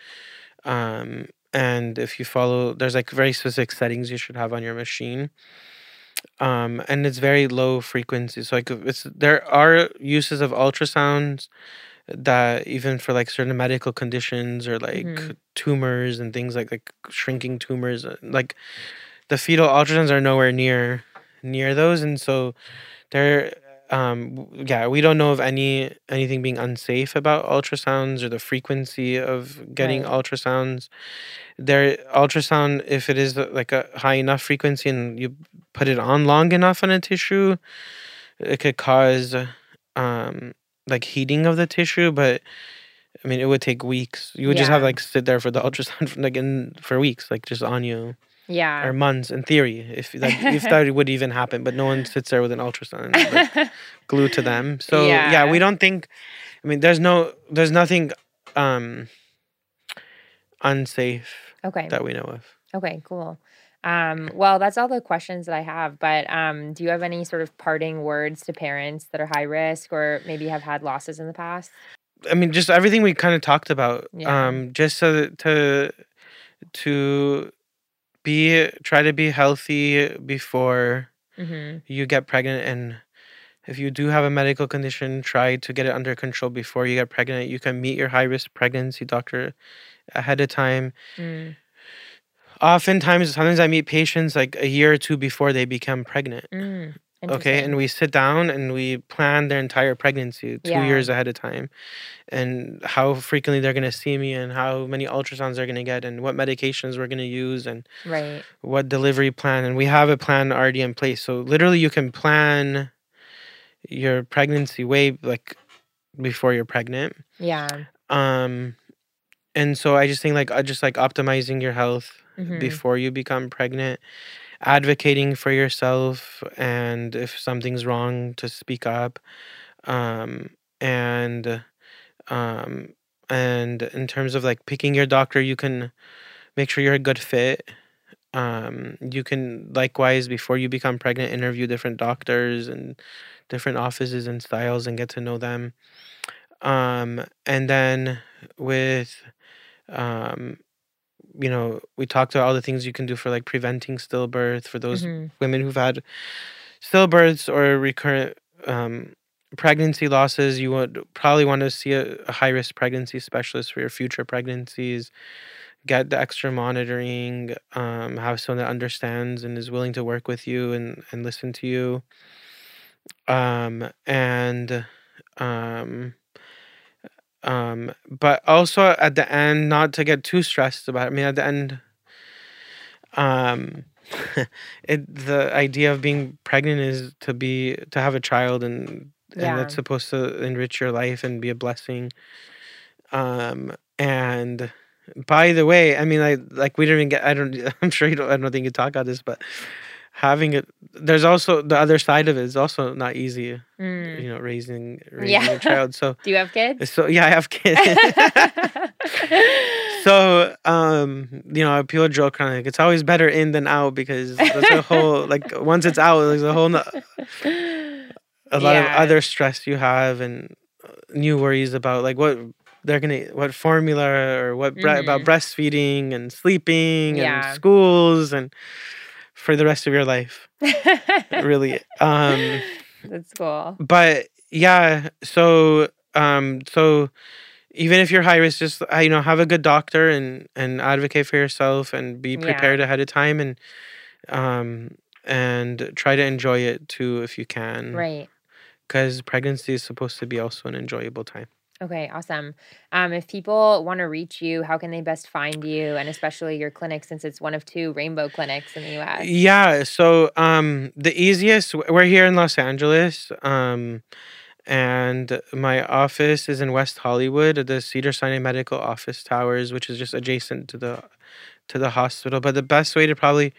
um and if you follow there's like very specific settings you should have on your machine um and it's very low frequency so like it's there are uses of ultrasounds that even for like certain medical conditions or like hmm tumors and things like like shrinking tumors uh, like the fetal ultrasounds are nowhere near near those and so they're um yeah we don't know of any anything being unsafe about ultrasounds or the frequency of getting Right. ultrasounds. There ultrasound if it is like a high enough frequency and you put it on long enough on a tissue it could cause um like heating of the tissue but i mean it would take weeks. You would just have like sit there for the ultrasound for, like in for weeks like just on you Yeah. or months in theory if like if that would even happen but no one sits there with an ultrasound like glued to them so yeah we don't think i mean there's no there's nothing um unsafe Okay. that we know of Okay, cool. Um, well, that's all the questions that I have. But um, do you have any sort of parting words to parents that are high risk or maybe have had losses in the past? I mean, just everything we kind of talked about. Yeah. Um, just so to to be try to be healthy before Mm-hmm. you get pregnant, and if you do have a medical condition, try to get it under control before you get pregnant. You can meet your high risk pregnancy doctor ahead of time. Mm, Oftentimes, sometimes I meet patients like a year or two before they become pregnant. mm, Okay, and we sit down and we plan their entire pregnancy two Yeah. years ahead of time, and how frequently they're gonna see me, and how many ultrasounds they're gonna get, and what medications we're gonna use, and Right. what delivery plan, and we have a plan already in place. So literally, you can plan your pregnancy way like before you're pregnant. Yeah. Um, and so I just think like uh, just like optimizing your health Mm-hmm. before you become pregnant, advocating for yourself, and if something's wrong, to speak up. Um, and um, and in terms of like picking your doctor, you can make sure you're a good fit. Um, you can likewise before you become pregnant, interview different doctors and different offices and styles and get to know them. Um, and then with um you know, we talked about all the things you can do for like preventing stillbirth for those Mm-hmm. women who've had stillbirths or recurrent um, pregnancy losses. You would probably want to see a, a high risk pregnancy specialist for your future pregnancies. Get the extra monitoring, um, have someone that understands and is willing to work with you and, and listen to you. Um, and um, um, but also at the end, not to get too stressed about it. I mean, at the end, um, it the idea of being pregnant is to be to have a child and and Yeah. that's supposed to enrich your life and be a blessing. Um and by the way, I mean I like we didn't even get I don't I'm sure you don't I don't think you talk about this, but having it there's also the other side of it is also not easy, Mm. you know, raising raising Yeah. a child. So Do you have kids? so yeah, I have kids. So, um, you know, people joke kind of like it's always better in than out because there's a whole like once it's out, there's a whole no- a lot of other stress you have and uh, new worries about like what they're gonna what formula or what bre- about Mhm. breastfeeding and sleeping Yeah. and schools and for the rest of your life, really. Um, That's cool. but yeah, so um, so even if you're high risk, just uh, you know have a good doctor and and advocate for yourself and be Yeah. prepared ahead of time and um and try to enjoy it too if you can, Right. Because pregnancy is supposed to be also an enjoyable time. Okay, awesome. Um, if people want to reach you, how can they best find you? And especially your clinic, since it's one of two rainbow clinics in the US. Yeah, so um the easiest we're here in Los Angeles. Um and my office is in West Hollywood at the Cedar Sinai Medical Office Towers, which is just adjacent to the to the hospital. But the best way to probably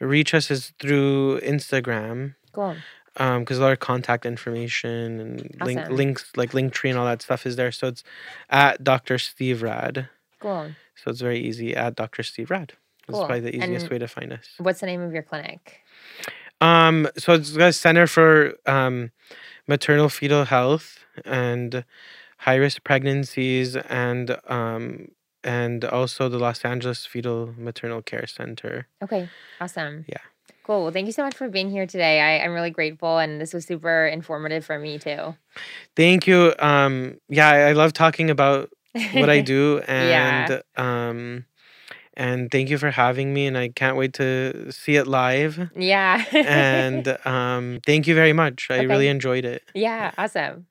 reach us is through Instagram. Cool. Um, because a lot of contact information and link, links like Linktree and all that stuff is there. So it's at Dr. Steve Rad. Cool. So it's very easy at Dr. Steve Rad. That's Cool. probably the easiest And- way to find us. What's the name of your clinic? Um, so it's a center for um, maternal fetal health and high risk pregnancies and um, and also the Los Angeles Fetal Maternal Care Center. Okay, awesome. Yeah. Cool. Well, thank you so much for being here today. I, I'm really grateful, and this was super informative for me too. Thank you. Um, yeah, I, I love talking about what I do Yeah. and um, and thank you for having me. And I can't wait to see it live. yeah. and um, thank you very much. I really enjoyed it. yeah, awesome.